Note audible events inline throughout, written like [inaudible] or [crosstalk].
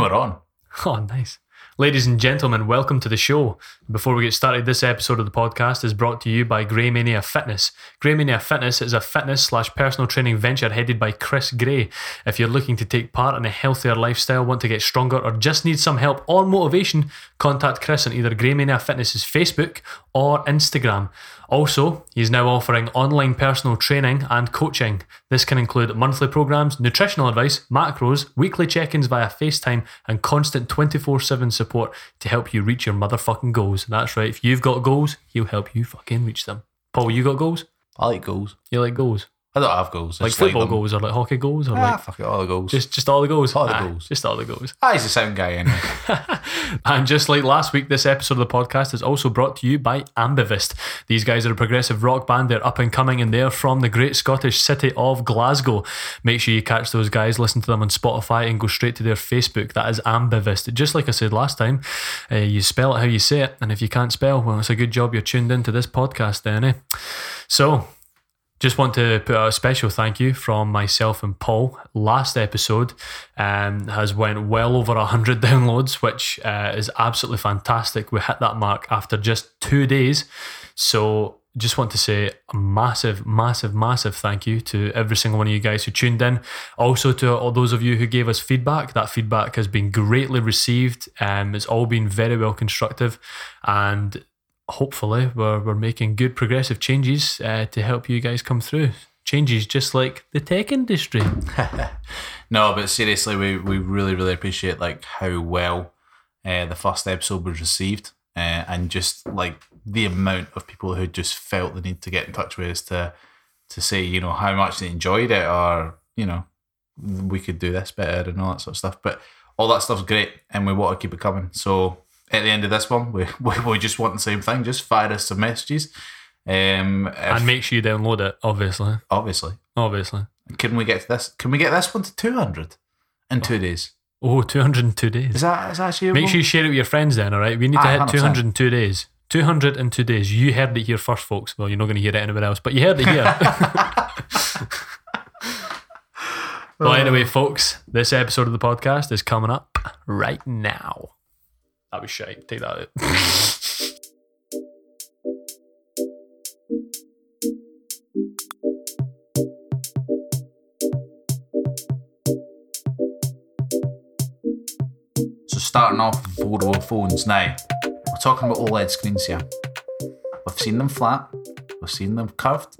We're on. Oh, nice. Ladies and gentlemen, welcome to the show. Before we get started, this episode of the podcast is brought to you by Greymania Fitness. Greymania Fitness is a fitness slash personal training venture headed by Chris Gray. If you're looking to take part in a healthier lifestyle, want to get stronger, or just need some help or motivation, contact Chris on either Greymania Fitness's Facebook or Instagram. Also, he's now offering online personal training and coaching. This can include monthly programs, nutritional advice, macros, weekly check ins via FaceTime, and constant 24 7 support to help you reach your motherfucking goals. That's right, if you've got goals, he'll help you fucking reach them. Paul, you got goals? I like goals. You like goals? I don't have goals. I Like just football them. goals or like hockey goals or Ah, like fuck it, all the goals. just just all the goals? All the Ah, goals. Just all the goals. ah, he's a sound guy anyway. [laughs] And just like last week, this episode of the podcast is also brought to you by Ambivist. These guys are a progressive rock band. They're up and coming and they're from the great Scottish city of Glasgow. Make sure you catch those guys, listen to them on Spotify, and go straight to their Facebook. That is Ambivist. Just like I said last time, uh, you spell it how you say it. And if you can't spell, well, it's a good job you're tuned into this podcast then, eh? So, just want to put a special thank you from myself and Paul. Last episode um, has went well over 100 [laughs] downloads, which uh, is absolutely fantastic. We hit that mark after just two days. So just want to say a massive, massive, massive thank you to every single one of you guys who tuned in. Also to all those of you who gave us feedback. That feedback has been greatly received. Um, it's all been very well constructive. And hopefully we're, we're making good progressive changes uh, to help you guys come through. Changes just like the tech industry. [laughs] no, but seriously, we, we really, really appreciate like how well uh, the first episode was received uh, and just like the amount of people who just felt the need to get in touch with us to to say, you know, how much they enjoyed it or, you know, we could do this better and all that sort of stuff. But all that stuff's great and we want to keep it coming. So at the end of this one, we, [laughs] we, we just want the same thing. Just fire us some messages. Um, if- and make sure you download it, obviously. obviously. Obviously. Can we get to this? Can we get this one to 200 in two days? Oh, 202 days. Is that is that actually Make sure you share it with your friends then, all right? We need to Aye, hit 100%. 202 days. 202 days. You heard it here first, folks. Well, you're not going to hear it anywhere else, but you heard it here. [laughs] well, anyway, folks, this episode of the podcast is coming up right now. That was shite. Take that. [laughs] So starting off with foldable phones now. We're talking about OLED screens here. We've seen them flat. We've seen them curved.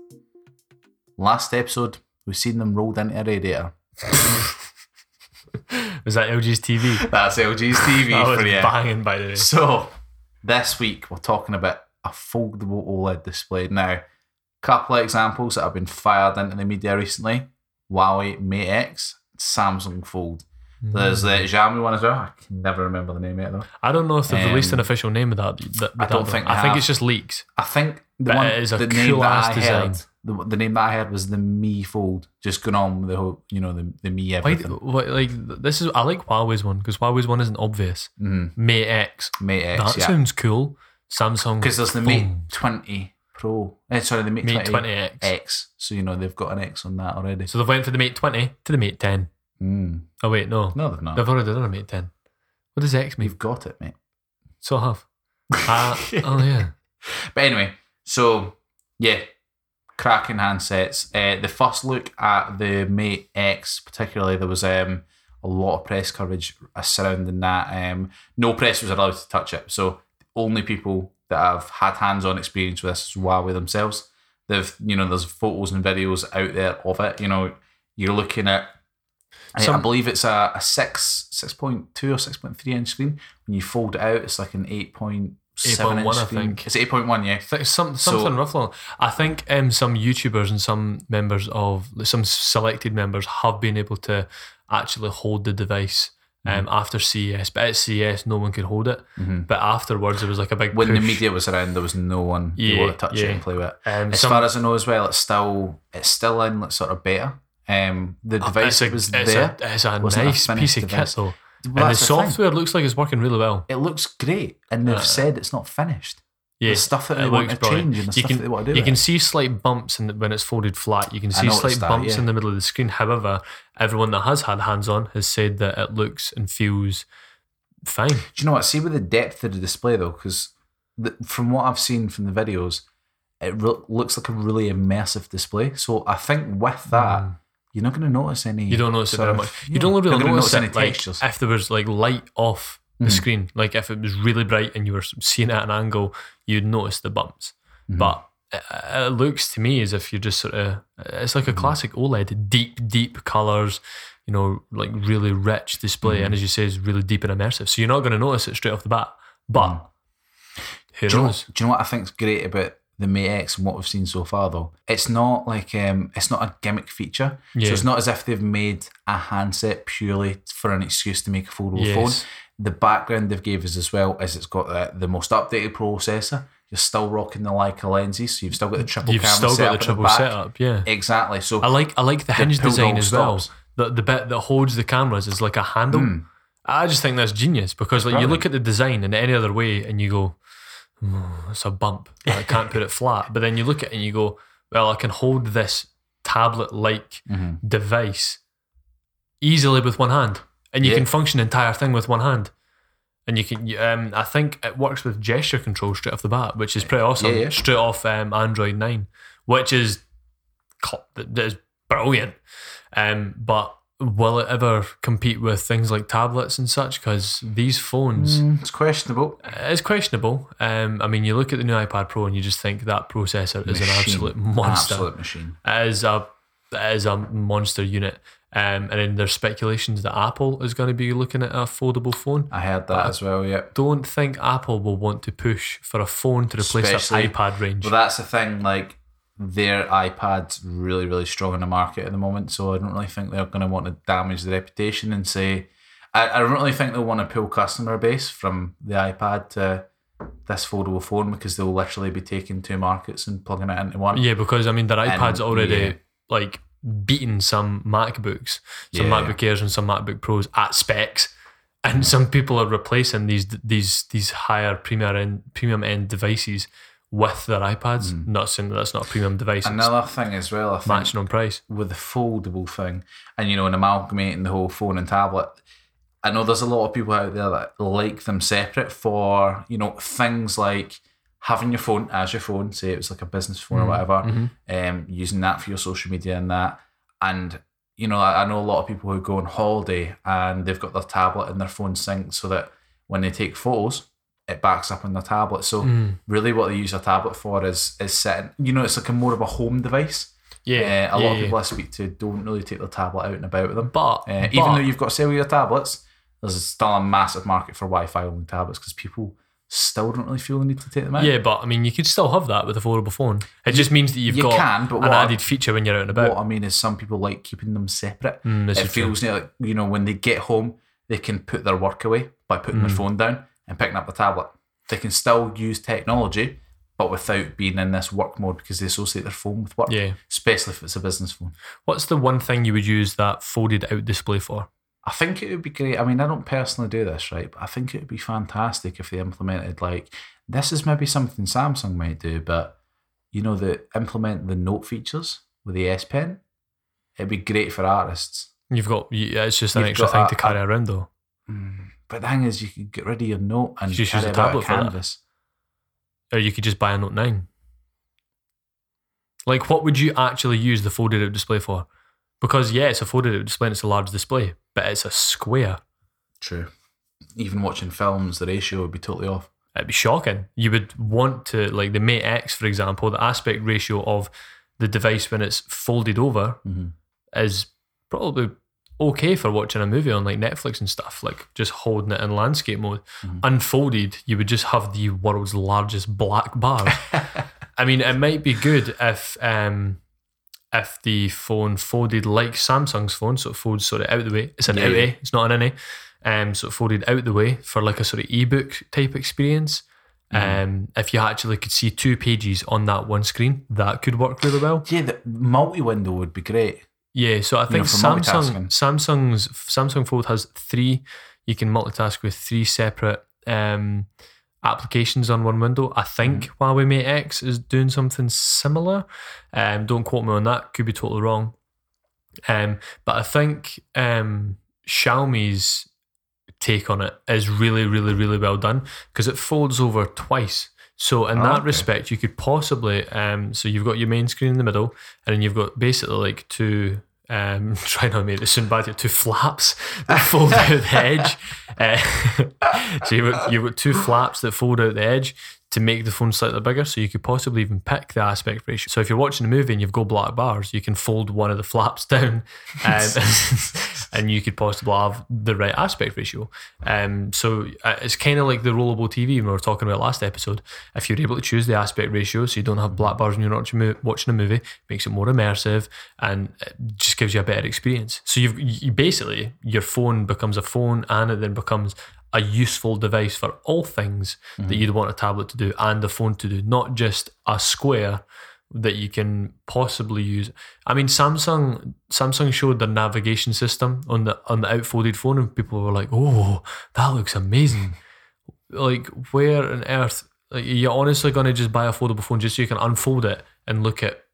Last episode, we've seen them rolled into a radiator. [laughs] [laughs] Was that LG's TV? That's LG's TV That was for you. banging, by the way. So this week we're talking about a foldable OLED display. Now, couple of examples that have been fired into the media recently: Huawei Mate X, Samsung Fold. There's the Xiaomi one as well. I can never remember the name of it though. I don't know if they've released an Um, official name of that. that I don't that think I think it's just leaks. I think the But one it is a the name cool that ass I design. heard, the, the name that I had was the Mi Fold. Just going on with the whole, you know, the the Mi Why, everything. what, like this is I like Huawei's one because Huawei's one isn't obvious. Mhm. Mate X. Mate X, That yeah. sounds cool. Samsung. Because there's the. Mate 20 Pro. Eh, sorry, the Mate, Mate 20 20X. X. So you know they've got an X on that already. So they've went from the Mate 20 to the Mate 10. Mm. Oh wait, no. No, they've not. They've already done a Mate 10. What does X mean? You've got it, mate. So I have. Uh, [laughs] oh yeah. But anyway, so yeah, cracking handsets. Uh, the first look at the Mate X, particularly, there was um, a lot of press coverage surrounding that. Um, no press was allowed to touch it, so only people that have had hands-on experience with this is Huawei themselves. They've, you know, there's photos and videos out there of it. You know, you're looking at. I- I Some- believe it's a, a six six point two or six point three inch screen. When you fold it out, it's like an eight point seven 8.1, inch I screen. think. It's eight point one, yeah. Th- Some, something rough along. I think um, some YouTubers and some members of some selected members have been able to actually hold the device um, after CES. But at CES, no one could hold it. Mhm. But afterwards, there was like a big When the media was around, there was no one Yeah, wanted to touch it and play with. Um, As some- far as I know, as well, it's still it's still in like, sort of beta. Um, the device it's a, was it's there. A, it's a nice piece of device. kit though. Well, and the that's the thing. software looks like it's working really well. It looks great, and they've Uh, said it's not finished. Yeah, the stuff that they want to brilliant. change and the you stuff can, that they want to do. You can it. see slight bumps in the, when it's folded flat. You can see slight that, bumps yeah. in the middle of the screen. However, everyone that has had hands on has said that it looks and feels fine. Do you know what? See with the depth of the display though, because from what I've seen from the videos, it re- looks like a really immersive display. So I think with that, you're not going to notice any. Mm. You don't notice it very much. You don't really not gonna notice, any it, like, textures. if there was like light off the Mm. screen, like if it was really bright and you were seeing it at an angle, you'd notice the bumps. Mm-hmm. But it, it looks to me as if you're just sort of, it's Mm-hmm. like a classic OLED, deep, deep colors, you know, like really rich display. Mm-hmm. And as you say, is really deep and immersive. So you're not going to notice it straight off the bat. But who Mm-hmm. do, you know, knows? do you know what I think's great about the Mate X and what we've seen so far though? It's not like um, it's not a gimmick feature. Yeah. So it's not as if they've made a handset purely for an excuse to make a foldable Yes. phone. The background they've gave us as well is it's got the, the most updated processor. You're still rocking the Leica lenses, so you've still got the triple You've camera still got the triple setup, yeah. Exactly. So I like I like the hinge design as well. The the bit that holds the cameras is like a handle. I just think that's genius because like you look at the design in any other way and you go, [sighs] it's a bump. I can't put it flat. But then you look at it and you go, well, I can hold this tablet like Mm-hmm. device easily with one hand, and you Yeah. can function the entire thing with one hand. And you can, um, I think it works with gesture control straight off the bat, which is pretty awesome. Yeah, yeah. Straight off um, Android nine, which is that is brilliant. Um, but will it ever compete with things like tablets and such? Because these phones, Mm, it's questionable. it's questionable. Um, I mean, you look at the new iPad Pro and you just think that processor is an absolute monster. Absolute machine. Is a is a monster unit. Um, and then there's speculations that Apple is going to be looking at a foldable phone. I heard that as well. Yeah. Don't think Apple will want to push for a phone to replace Especially- iPad range. Well, that's the thing. Like their iPad's really, really strong in the market at the moment, so I don't really think they're going to want to damage the reputation and say. I, I don't really think they'll want to pull customer base from the iPad to this foldable phone because they'll literally be taking two markets and plugging it into one. Yeah, because I mean, their iPad's already yeah. like beaten some MacBooks, some Yeah. MacBook Airs and some MacBook Pros at specs, and some people are replacing these these these higher premium end premium end devices with their iPads. Mm. Not saying that that's not a premium device. Another thing as well, I think, matching on price. with the foldable thing and you know and amalgamating the whole phone and tablet i know there's a lot of people out there that like them separate for you know things like having your phone as your phone say it was like a business phone or mm-hmm. whatever mm-hmm. um, using that for your social media and that and you know I, I know a lot of people who go on holiday and they've got their tablet and their phone synced so that when they take photos it backs up on their tablet so really what they use a tablet for is is setting you know it's like a more of a home device Yeah, uh, a yeah, lot of yeah. people I speak to don't really take their tablet out and about with them. But, Uh, but even though you've got cellular tablets, there's still a massive market for Wi-Fi only tablets because people still don't really feel the need to take them out. yeah, but I mean, you could still have that with a foldable phone. It just means that you've you got can, but an what I- added feature when you're out and about. What I mean is, some people like keeping them separate. Mm, it is true. feels like you know when they get home, they can put their work away by putting Mm. their phone down and picking up the tablet. They can still use technology, but without being in this work mode because they associate their phone with work. Yeah. especially if it's a business phone. What's the one thing you would use that folded out display for? I think it would be great. I mean, I don't personally do this, right? But I think it would be fantastic if they implemented like this is maybe something Samsung might do, but you know, the implement the note features with the S Pen. It'd be great for artists. You've got yeah, it's just an You've extra thing a- to carry around though. Mm. But the thing is, you could get rid of your note and Just use a tablet for that. canvas. Or you could just buy a Note 9. Like, what would you actually use the folded out display for? Because, yeah, it's a folded out display and it's a large display, but it's a square. True. Even watching films, the ratio would be totally off. It'd be shocking. You would want to, like the Mate X, for example, the aspect ratio of the device when it's folded over mm-hmm. is probably okay for watching a movie on like Netflix and stuff, like just holding it in landscape mode. Unfolded, you would just have the world's largest black bar. [laughs] I mean, it might be good if um if the phone folded like Samsung's phone, so it folds sort of out the way. It's an Yeah, out yeah. A, it's not an in A. Um, so it folded out the way for like a sort of ebook type experience. Mm-hmm. Um, if you actually could see two pages on that one screen, that could work really well. Yeah, the multi-window would be great. Yeah, so I think for Samsung. Samsung's Samsung Fold has three. You can multitask with three separate um, applications on one window. I think Huawei Mate X is doing something similar. Um, don't quote me on that. Could be totally wrong. Um, but I think um, Xiaomi's take on it is really, really, really well done because it folds over twice. So in that Okay. respect, you could possibly um, so you've got your main screen in the middle, and then you've got basically like two. Um, [laughs] try not to make this sound bad. here, Two flaps that [laughs] fold out the edge. [laughs] Uh, so you've got, you've got two flaps that fold out the edge to make the phone slightly bigger. So you could possibly even pick the aspect ratio. So if you're watching a movie and you've got black bars, you can fold one of the flaps [laughs] down, um, [laughs] and you could possibly have the right aspect ratio. Um, so uh, it's kind of like the rollable TV we were talking about last episode. If you're able to choose the aspect ratio, so you don't have black bars when you're watching a movie, makes it more immersive and just gives you a better experience. So you've you basically your phone becomes a phone, and it then becomes a useful device for all things that you'd want a tablet to do and a phone to do, not just a square that you can possibly use. I mean, Samsung Samsung showed their navigation system on the on the outfolded phone, and people were like, "Oh, that looks amazing!" Like, where on earth? Like, you're honestly going to just buy a foldable phone just so you can unfold it and look at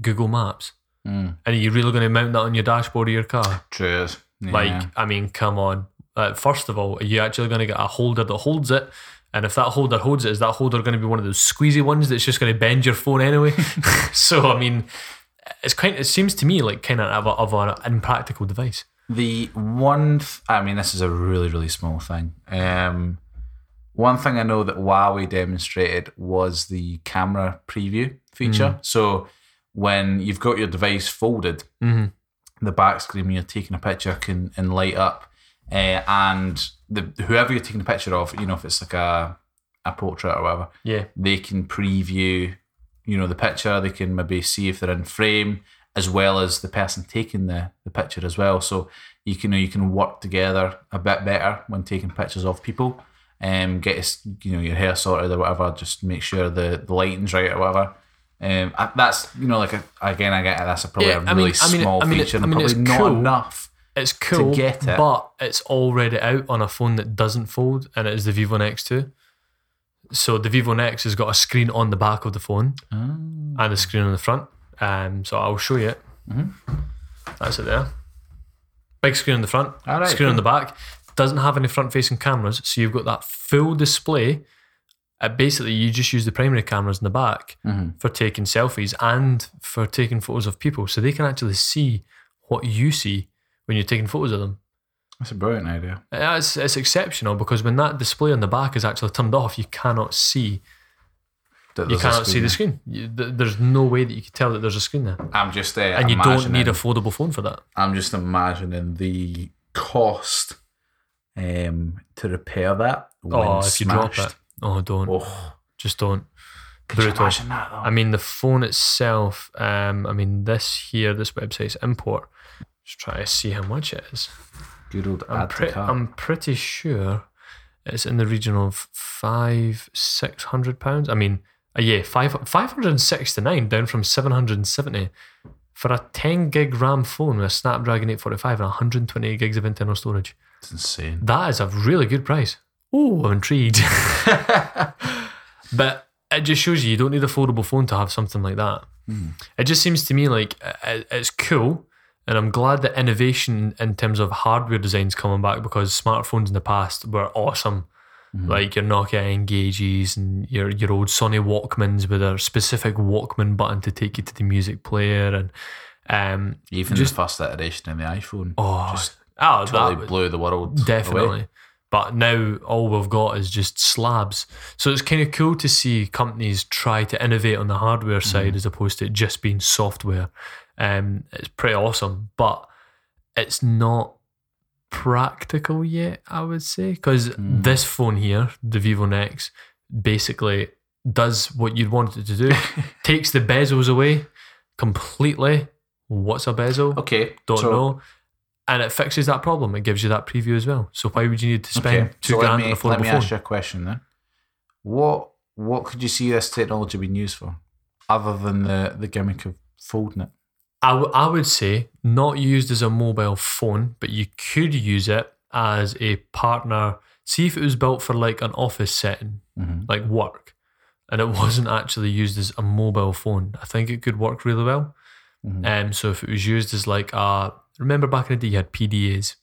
Google Maps? Mm, And you're really going to mount that on your dashboard of your car? true. Yeah. Like, I mean, come on. Uh, first of all, are you actually going to get a holder that holds it? And if that holder holds it, is that holder going to be one of those squeezy ones that's just going to bend your phone anyway? [laughs] so, I mean, it's kind. It seems to me like kind of of, a, of an impractical device. The one, th- I mean, this is a really, really small thing. Um, one thing I know that Huawei demonstrated was the camera preview feature. So when you've got your device folded, Mhm. the back screen when you're taking a picture can and light up, uh, and the whoever you're taking a picture of, you know, if it's like a a portrait or whatever, Yeah. they can preview, you know, the picture. They can maybe see if they're in frame, as well as the person taking the, the picture as well. So you can you can work together a bit better when taking pictures of people. Um, get you know your hair sorted or whatever. Just make sure the, the lighting's right or whatever. Um, I- that's you know like a, again I get it, that's a probably Yeah, a really mean- I mean- small I mean, feature I and probably not cool. enough. It's cool, get it. but it's already out on a phone that doesn't fold, and it is the Vivo Nex 2. So the Vivo Nex has got a screen on the back of the phone and a screen on the front. Um, so I'll show you it. That's it there. Big screen on the front, All right, screen on the back. Doesn't have any front-facing cameras, so you've got that full display. Uh, basically, you just use the primary cameras in the back for taking selfies and for taking photos of people, so they can actually see what you see when you're taking photos of them. That's a brilliant idea. It's, it's exceptional because when that display on the back is actually turned off, you cannot see. You cannot see the screen. You, th- there's no way that you can tell that there's a screen there, I'm just uh, and you don't need a foldable phone for that. I'm just imagining the cost um, to repair that. When Oh, if you drop smashed. it, oh, don't, Oh, just don't. could you imagine that though? I mean, the phone itself. Um, I mean, this here, this website's import. Just try to see how much it is. Good old I'm, add to pre- cart. I'm pretty sure it's in the region of five, six hundred pounds. I mean, uh, yeah, five five hundred and sixty nine down from seven hundred and seventy for a ten gig RAM phone with a Snapdragon eight forty five and one hundred and twenty eight gigs of internal storage. It's insane. That is a really good price. Oh, I'm intrigued. [laughs] but it just shows you you don't need a foldable phone to have something like that. It just seems to me like it's cool, and I'm glad that innovation in terms of hardware design's coming back because smartphones in the past were awesome. Mm-hmm. Like your Nokia N-Gages and your your old Sony Walkmans with a specific Walkman button to take you to the music player and um Even just- the first iteration of the iPhone oh, just oh totally that blew the world Definitely. away. But now all we've got is just slabs. So it's kind of cool to see companies try to innovate on the hardware mm-hmm. side as opposed to it just being software. Um, it's pretty awesome, but it's not practical yet, I would say. Because this phone here, the Vivo Nex, basically does what you'd want it to do [laughs] takes the bezels away completely. What's a bezel? Okay, don't so, know. And it fixes that problem. It gives you that preview as well. So why would you need to spend Okay, two so grand me, on a phone? let me phone? ask you a question then. What what could you see this technology being used for, other than the the gimmick of folding it? I, w- I would say not used as a mobile phone, but you could use it as a partner see if it was built for like an office setting, Mhm. like work, and it [laughs] wasn't actually used as a mobile phone, I think it could work really well. Mhm. Um, so if it was used as like a, remember back in the day you had PDAs,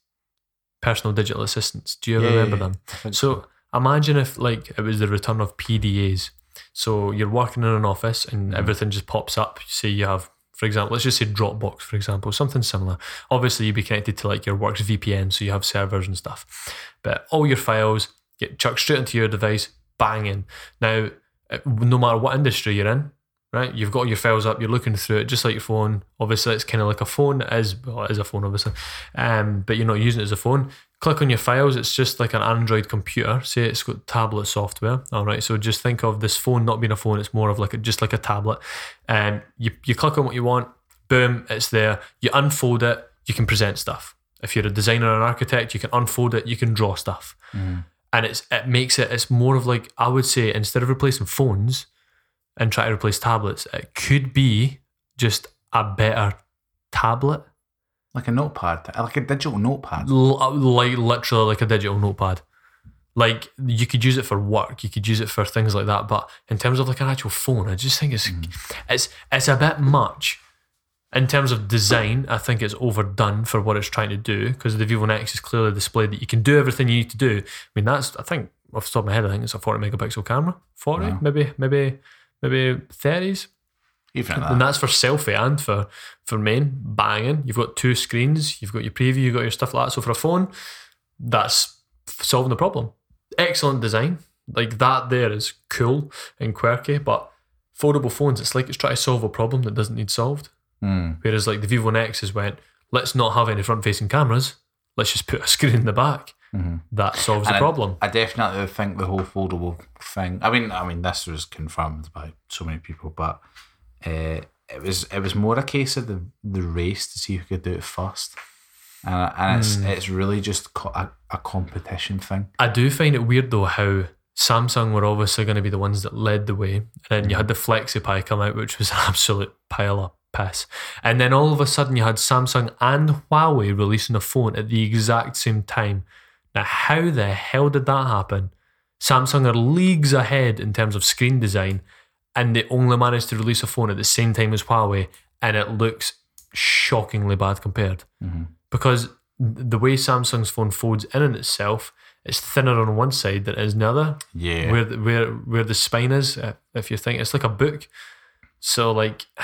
personal digital assistants. Do you ever Yeah, remember yeah, them? I think So imagine if like it was the return of PDAs. So you're working in an office and Mhm. everything just pops up. Say you have, for example, let's just say Dropbox, for example, something similar. Obviously, you'd be connected to like your work's VPN, so you have servers and stuff. But all your files get chucked straight into your device, banging. Now, uh, no matter what industry you're in, right? You've got your files up, you're looking through it just like your phone. Obviously, it's kind of like a phone, it is well, it is a phone, obviously, um, but you're not using it as a phone. Click on your files, it's just like an Android computer. Say it's got tablet software. All right, so just think of this phone not being a phone, it's more of like a, just like a tablet. And you, you click on what you want, boom, it's there. You unfold it, you can present stuff. If you're a designer or an architect, you can unfold it, you can draw stuff Mhm. and it's it makes it it's more of like I would say instead of replacing phones and try to replace tablets, it could be just a better tablet, like a notepad, like a digital notepad. L- uh, like literally like a digital notepad. Like you could use it for work, you could use it for things like that. But in terms of like an actual phone, I just think it's mm. it's it's a bit much. In terms of design, I think it's overdone for what it's trying to do because the Vivo Nex is clearly displayed that you can do everything you need to do. I mean, that's I think off the top of my head, I think it's a forty megapixel camera, forty, Wow. maybe, maybe, maybe thirties, Even at and that. that's for selfie and for for main banging. You've got two screens, you've got your preview, you've got your stuff like that. So for a phone, that's solving the problem. Excellent design, like that. There is cool and quirky, but foldable phones, it's like it's trying to solve a problem that doesn't need solved. Mm. Whereas like the Vivo X Nexus went, let's not have any front facing cameras. Let's just put a [laughs] screen in the back. Mhm. That solves And the problem. I definitely think the whole foldable thing. I mean, I mean, this was confirmed by so many people, but uh, it was it was more a case of the the race to see who could do it first, and and it's Hmm. it's really just co- a, a competition thing. I do find it weird though how Samsung were obviously going to be the ones that led the way, and then you had the FlexPai come out, which was [laughs] an absolute pile of piss, and then all of a sudden you had Samsung and Huawei releasing a phone at the exact same time. Now, how the hell did that happen? Samsung are leagues ahead in terms of screen design, and they only managed to release a phone at the same time as Huawei, and it looks shockingly bad compared Mhm. because the way Samsung's phone folds in on itself, it's thinner on one side than it is the other. Yeah, Where the, where where the spine is, uh, if you think it's like a book. So like, [sighs]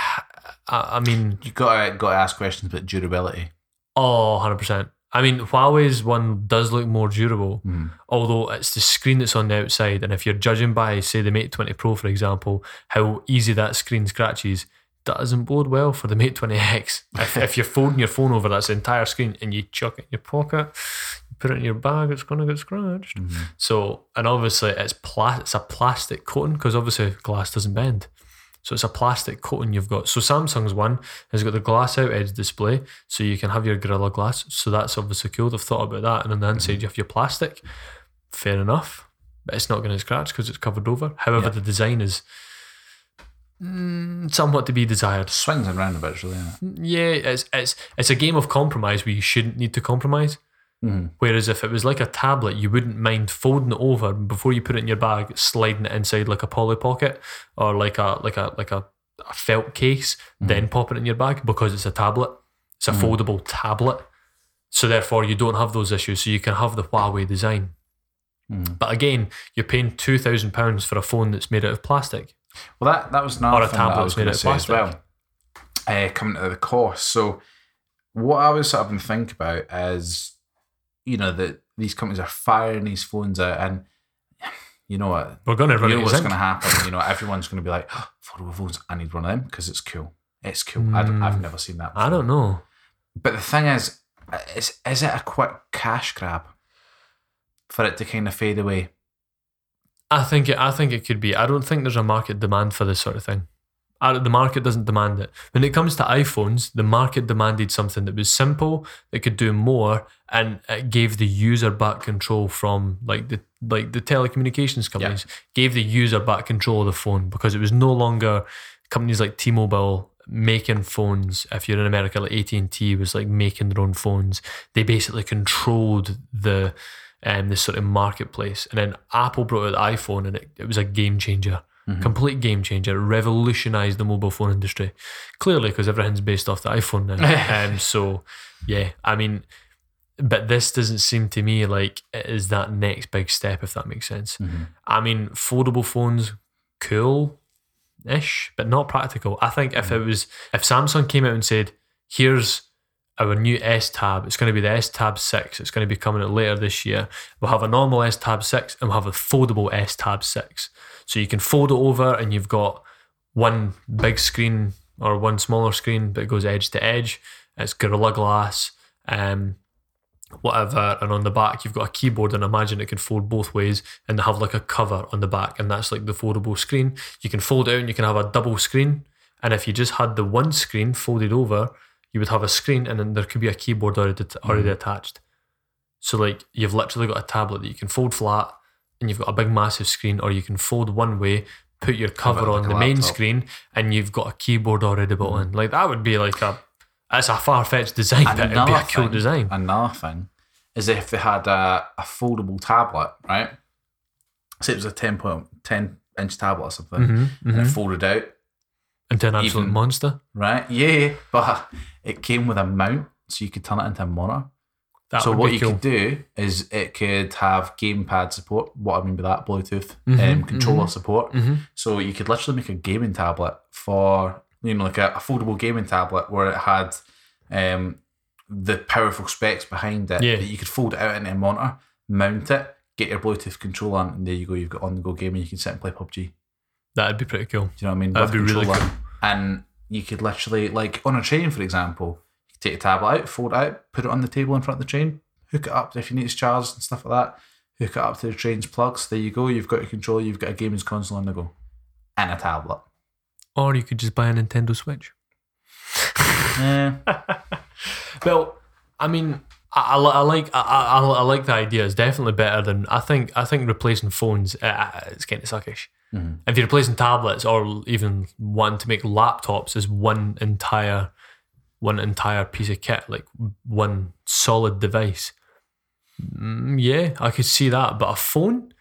I, I mean, you got to got to ask questions about durability. oh, 100 percent. I mean, Huawei's one does look more durable, Mhm. although it's the screen that's on the outside. And if you're judging by, say, the Mate 20 Pro, for example, how easy that screen scratches, doesn't bode well for the Mate 20X. [laughs] if, if you're folding your phone over, that's the entire screen, and you chuck it in your pocket, you put it in your bag, it's going to get scratched. Mhm. So, and obviously it's pla- it's a plastic coating because obviously glass doesn't bend. So it's a plastic coating you've got. So Samsung's one has got the glass out edge display, so you can have your Gorilla Glass. So that's obviously cool. They've thought about that. And on the inside you have your plastic. Fair enough, but it's not going to scratch because it's covered over. However, Yeah. the design is mm, somewhat to be desired. Swings and roundabouts, really. Yeah, it's it's it's a game of compromise where you shouldn't need to compromise. Mhm. Whereas if it was like a tablet, you wouldn't mind folding it over before you put it in your bag, sliding it inside like a Polly Pocket or like a like a like a, a felt case, then popping it in your bag because it's a tablet. It's a foldable tablet. So therefore you don't have those issues. So you can have the Huawei design. Mhm. But again, you're paying two thousand pounds for a phone that's made out of plastic. Well, that that was another Or a thing that I was made out of say as well. Uh, coming to the cost, so what I was sort of been thinking about is, you know, that these companies are firing these phones out, and you know what, We're gonna run you know what's going to happen. [laughs] You know, everyone's going to be like, oh, "Foldable phones, I need one of them because it's cool. It's cool. I don't, I've mm. never seen that. Before. I don't know. But the thing is, is is it a quick cash grab for it to kind of fade away? I think it. I think it could be. I don't think there's a market demand for this sort of thing. The market doesn't demand it. When it comes to iPhones, the market demanded something that was simple, that could do more, and it gave the user back control from like the like the telecommunications companies gave the user back control of the phone because it was no longer companies like T-Mobile making phones. If you're in America, like AT and T was like making their own phones. They basically controlled the um, this sort of marketplace. And then Apple brought out the iPhone and it, it was a game changer. Mm-hmm. Complete game changer. Revolutionized the mobile phone industry. Clearly, because everything's based off the iPhone now. [laughs] um, so, yeah, I mean, but this doesn't seem to me like it is that next big step, if that makes sense. Mm-hmm. I mean, foldable phones, cool ish, but not practical. I think if mm-hmm. it was, if Samsung came out and said, here's our new S Tab, it's going to be the S Tab 6, it's going to be coming out later this year. We'll have a normal S Tab 6 and we'll have a foldable S Tab 6. So you can fold it over and you've got one big screen or one smaller screen, but it goes edge to edge. It's Gorilla Glass. Um, whatever, and on the back you've got a keyboard, and imagine it can fold both ways, and they have like a cover on the back, and that's like the foldable screen. You can fold it out, and you can have a double screen, and if you just had the one screen folded over, you would have a screen, and then there could be a keyboard already already mm. attached. So like you've literally got a tablet that you can fold flat, and you've got a big massive screen, or you can fold one way. Put your cover it on the main screen, and you've got a keyboard already built mm. in. Like that would be like a, it's a far fetched design, but it'd be a Another cool thing- design. Another thing is if they had a, a foldable tablet, right? Say it was a 10, point, 10 inch tablet or something, Mm-hmm, and it mm-hmm. folded out, Into an absolute Even- monster. right? Yeah, but it came with a mount, so you could turn it into a monitor. That so what you cool. could do is it could have gamepad support. What I mean by that, Bluetooth Mhm, um, controller support. Mhm. So you could literally make a gaming tablet for you know like a, a foldable gaming tablet where it had um, the powerful specs behind it Yeah. that you could fold it out into a monitor, mount it, get your Bluetooth controller, on, and there you go. You've got on the go gaming. You can sit and play PUBG. That'd be pretty cool. Do you know what I mean? That'd With be really cool. And you could literally like on a train, for example, you could take a tablet out, fold it out, put it on the table in front of the train, hook it up if you need to charge and stuff like that. Hook it up to the train's plugs. There you go. You've got your controller. You've got a gaming console on the go, and a tablet. Or you could just buy a Nintendo Switch. Yeah. [laughs] Well, I mean, I, I, I like I, I, I like the idea. It's definitely better than I think. I think replacing phones, uh, it's kind of suckish. Mhm. If you're replacing tablets or even wanting to make laptops as one entire, one entire piece of kit, like one solid device, mm, yeah, I could see that. But a phone,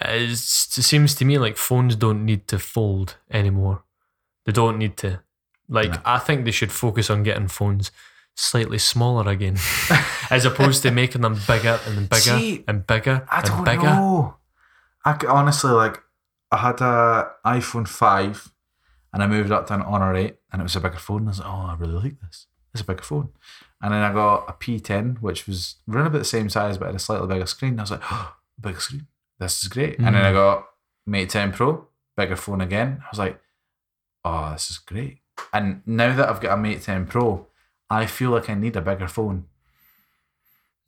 it seems to me like phones don't need to fold anymore. They don't need to. Like, No. I think they should focus on getting phones slightly smaller again, [laughs] as opposed to making them bigger and bigger See, and bigger I and don't bigger. know. I honestly like. I had a iPhone five, and I moved up to an Honor eight, and it was a bigger phone. I was like, oh, I really like this. It's a bigger phone. And then I got a P10, which was around about the same size, but had a slightly bigger screen. I was like, oh, bigger screen. This is great. And then I got Mate 10 Pro, bigger phone again. I was like, oh, this is great. And now that I've got a Mate 10 Pro, I feel like I need a bigger phone.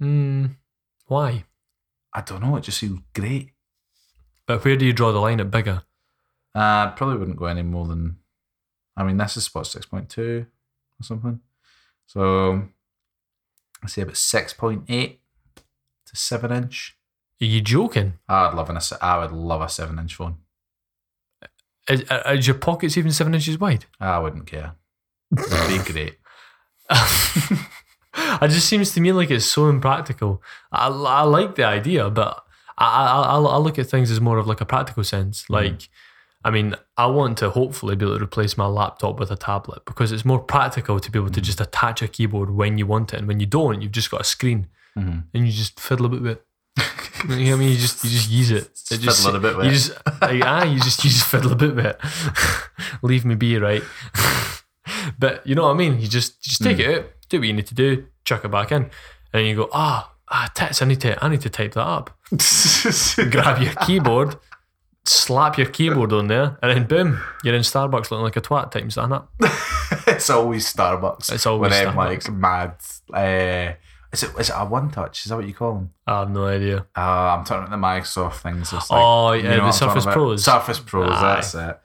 Mm, why? I don't know. It just feels great. But where do you draw the line at bigger? Uh, probably wouldn't go any more than. I mean, this is spot six point two or something. So I say about six point eight to seven inch. Are you joking? I'd love an. I would love a seven inch phone. Is, is your pockets even seven inches wide? I wouldn't care. It'd be great. [laughs] [laughs] it just seems to me like it's so impractical. I, I like the idea, but I, I, I I look at things as more of like a practical sense. Like, I mean, I want to hopefully be able to replace my laptop with a tablet because it's more practical to be able to just attach a keyboard when you want it, and when you don't, you've just got a screen Mhm. and you just fiddle a bit with it. [laughs] you know what I mean? You just you just use it. it just, fiddle a bit with you it. just like, ah, you just you just fiddle a bit with it. [laughs] Leave me be, right? [laughs] but you know what I mean? You just you just take it out, do what you need to do, chuck it back in, and you go, ah, ah, tits, I need to I need to type that up. [laughs] Grab your keyboard, slap your keyboard on there, and then boom, you're in Starbucks looking like a twat times that. [laughs] it's always Starbucks. It's always them, Starbucks. like mad. Uh, is it is it a one touch? Is that what you call them? I have no idea. Uh, I'm talking about the Microsoft things. Like, Oh, you yeah, know the Surface? Pros. Surface Pros. Aye. That's it.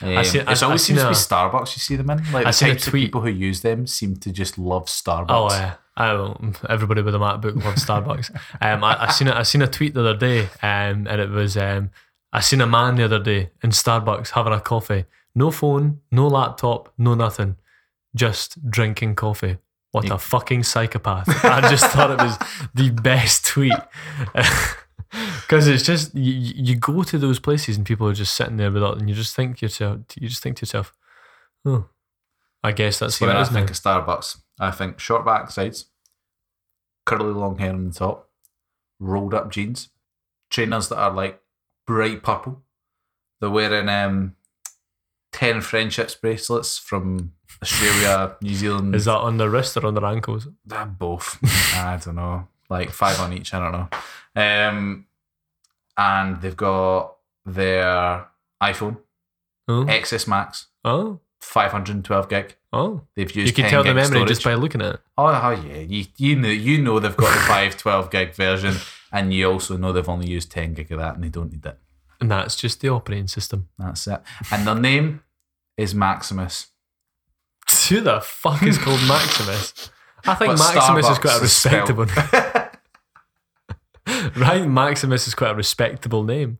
Um, seen- I- it's always seems to be Starbucks you see them in. Like I the types of people who use them seem to just love Starbucks. Oh yeah, I. Everybody with a MacBook loves Starbucks. [laughs] um, I, I seen a, I seen a tweet the other day, um, and it was um, I seen a man the other day in Starbucks having a coffee, no phone, no laptop, no nothing, just drinking coffee What a fucking psychopath. I just thought it was the [laughs] best tweet. [laughs] Because it's just, you, you go to those places and people are just sitting there without, and you just think yourself, you just think to yourself, oh, I guess that's See what it I is now. think of Starbucks. I think short back sides, curly long hair on the top, rolled up jeans, trainers that are like bright purple. They're wearing um, 10 friendships bracelets from Australia, New [laughs] Zealand. Is that on their wrist or on their ankles? Uh, both. [laughs] I don't know. Like five on each. I don't know. Um, and they've got their iPhone Oh, XS Max, oh, 512 gig. oh. They've used You can 10 tell the memory storage. just by looking at it. Oh, oh yeah, you you know you know they've got the 512 [laughs] gig version, and you also know they've only used 10 gig of that, and they don't need it. And that's just the operating system. That's it. And their name is Maximus. Who the fuck is called Maximus? I think But Maximus is Starbucks quite a respectable [laughs] [laughs] right? Maximus is quite a respectable name.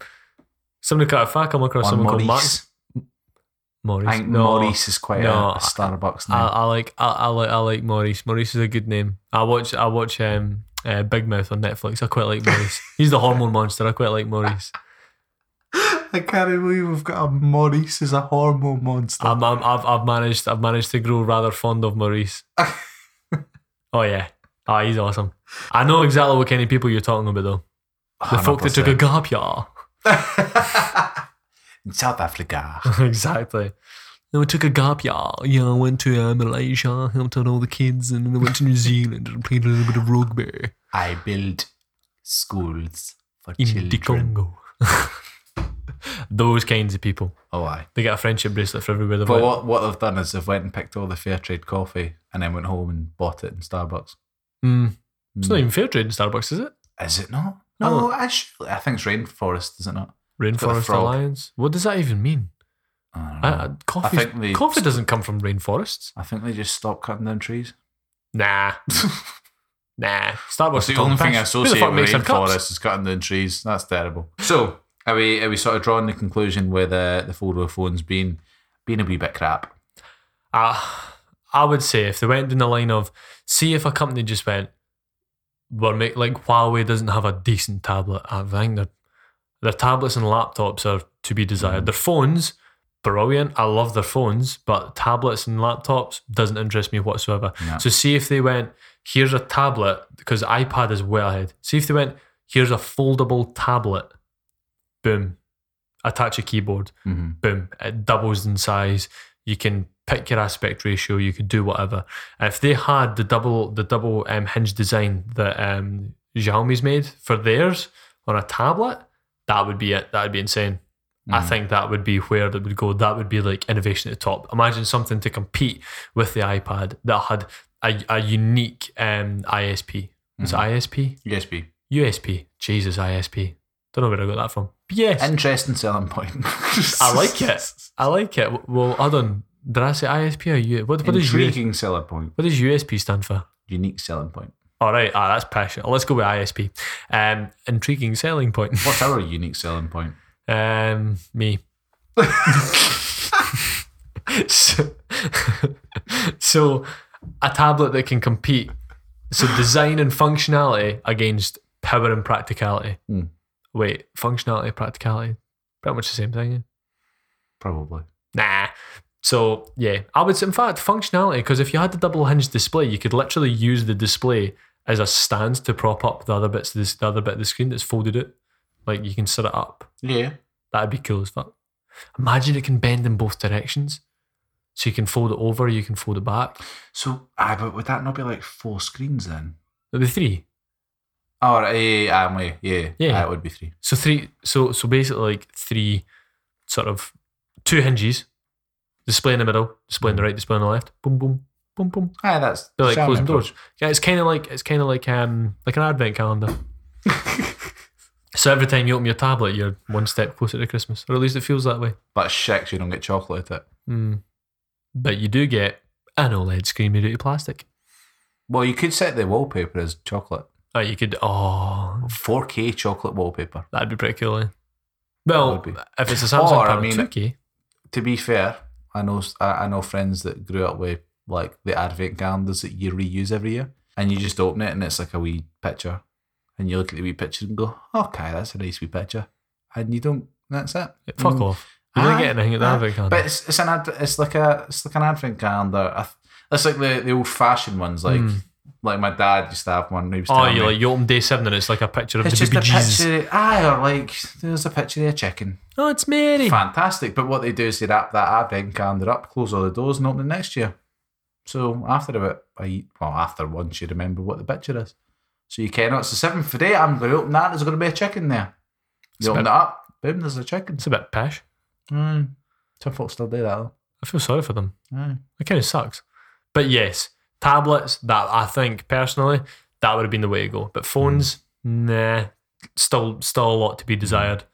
Somebody cut if I come across Or someone called Maurice. Max Maurice. I think no, Maurice is quite no, a, a Starbucks name. I, I like I, I like I like Maurice. Maurice is a good name. I watch I watch um uh, Big Mouth on Netflix. I quite like Maurice. [laughs] He's the hormone monster. I quite like Maurice. [laughs] I can't believe we've got a Maurice as a hormone monster. I'm, I'm, I've I've managed I've managed to grow rather fond of Maurice. oh yeah, oh he's awesome. I know exactly what kind of people you're talking about though. The folk that took a gap year. [laughs] in South Africa. [laughs] exactly. And we took a gap year. Yeah, I went to uh, Malaysia, helped out all the kids, and then I went to New Zealand and played a little bit of rugby I built schools for in the. Congo. [laughs] Those kinds of people. Oh, aye. They get a friendship bracelet for everywhere they But what, what they've done is they've went and picked all the fair trade coffee and then went home and bought it in Starbucks. Mm. It's not even fair trade in Starbucks, is it? Is it not? Oh. No, actually, I think it's rainforest, is it not? Rainforest frog. Alliance. What does that even mean? I don't I. I, coffee, think they- coffee doesn't come from rainforests. I think they just stopped cutting down trees. Nah. [laughs] nah. Starbucks That's the only thing I the associate with makes their cups? rainforest is cutting down trees. That's terrible. So, are we are we sort of drawing the conclusion with uh, the foldable phones being being a wee bit crap? Uh, I would say if they went in the line of, see if a company just went, we're make, like Huawei doesn't have a decent tablet. I think their, their tablets and laptops are to be desired. Their phones, brilliant. I love their phones, but tablets and laptops doesn't interest me whatsoever. No. So see if they went, here's a tablet, because iPad is well ahead. See if they went, here's a foldable tablet. Boom. Attach a keyboard hmm boom, it doubles in size. You can pick your aspect ratio. You could do whatever. And if they had the double the double um, hinge design that um, Xiaomi's made for theirs on a tablet, that would be it. That would be insane. I Mm. think that would be where that would go. That would be like innovation at the top. Imagine something to compete with the iPad that had a, a unique um, ISP. Was it ISP? USB. USP. Jesus, ISP. Don't know where I got that from. But yes. Interesting selling point. [laughs] I like it. I like it. Well, on. Did I say ISP or U? What, what, US, Intriguing selling point. what does USP stand for? Unique selling point. All right. Ah, that's passionate. Let's go with ISP. Um, intriguing selling point. What's [laughs] our unique selling point? Um, me. [laughs] so, so, a tablet that can compete. So design and functionality against power and practicality. Hmm. Wait, functionality, practicality, pretty much the same thing. Yeah? Probably. Nah. So yeah, I would say in fact functionality because if you had the double hinge display, you could literally use the display as a stand to prop up the other bits of this, the other bit of the screen that's folded it. Like you can set it up. Yeah. That'd be cool as fuck. Imagine it can bend in both directions. So you can fold it over, you can fold it back. So, ah, but would that not be like four screens then? It'd be three. Oh, right, yeah, yeah, I'm with you. yeah, Yeah. yeah. it would be three. So three so so basically like three sort of two hinges, display in the middle, display on the right, display on the left. Boom boom, boom boom. Ah, that's They're like closing doors. Yeah, it's kind of like it's kind of like um like an advent calendar. [laughs] so every time you open your tablet, you're one step closer to Christmas, or at least it feels that way. But shit, you don't get chocolate at it. Mm. But you do get an OLED screen made out of plastic. Well, you could set the wallpaper as chocolate. Oh, you could. Oh, 4K chocolate wallpaper. that'd be pretty cool. Eh? Well, would be. if it's a Samsung Or, I mean- 2K. To be fair, I know I I know friends that grew up with like the advent calendars that you reuse every year, and you just open it and it's like a wee picture, and you look at the wee picture and go, okay, that's a nice wee picture, and you don't. That's it. Fuck Mm. off. You don't get anything at the aye. advent calendar. But it's it's an ad, it's like a it's like an advent calendar. I th- It's like the, the old fashioned ones, like Mm. Like my dad used to have one. He was Oh, telling you me. like you open day seven and it's like a picture of it's the just baby a Jesus. picture. Aye, or like there's a picture of a chicken. Oh, it's Mary. Fantastic. But what they do is they wrap that advent calendar up, close all the doors, and open it next year. So after about a well, after once you remember what the picture is. So you can, oh, it's the seventh today. I'm going to open that. There's going to be a chicken there. It's You a open bit- it up. Boom, there's a chicken. It's a bit pish. Mm. Some folks still do that though. I feel sorry for them. Aye. It kind of sucks. But yes, tablets, that I think personally, that would have been the way to go. But phones, nah, still still a lot to be desired.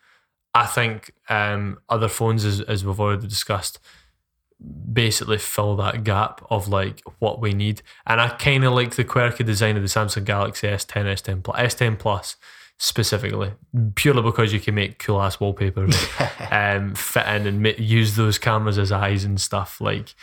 I think um, other phones, as, as we've already discussed, basically fill that gap of like what we need. And I kind of like the quirky design of the Samsung Galaxy S10, S10 Plus, S10 Plus specifically, purely because you can make cool ass wallpapers, [laughs] um, fit in and ma- use those cameras as eyes and stuff like.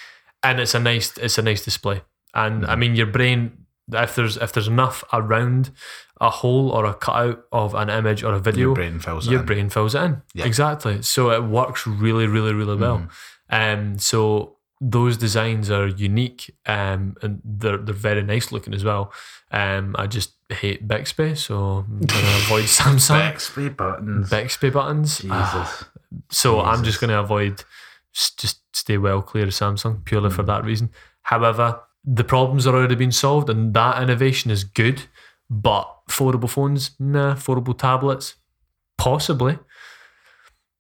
And it's a nice, it's a nice display. And I mean, your brain, if there's if there's enough around a hole or a cutout of an image or a video, Your brain fills it your in. fills it in. Yeah. Exactly. So it works really, really, really well. Um, so those designs are unique um, and they're they're very nice looking as well. Um, I just hate Bixby, so I'm gonna [laughs] avoid Samsung Bixby buttons. Bixby buttons. Jesus. So I'm just going to avoid, just stay well clear of Samsung purely for that reason. However, the problems are already been solved, and that innovation is good. But foldable phones, nah. Foldable tablets, possibly.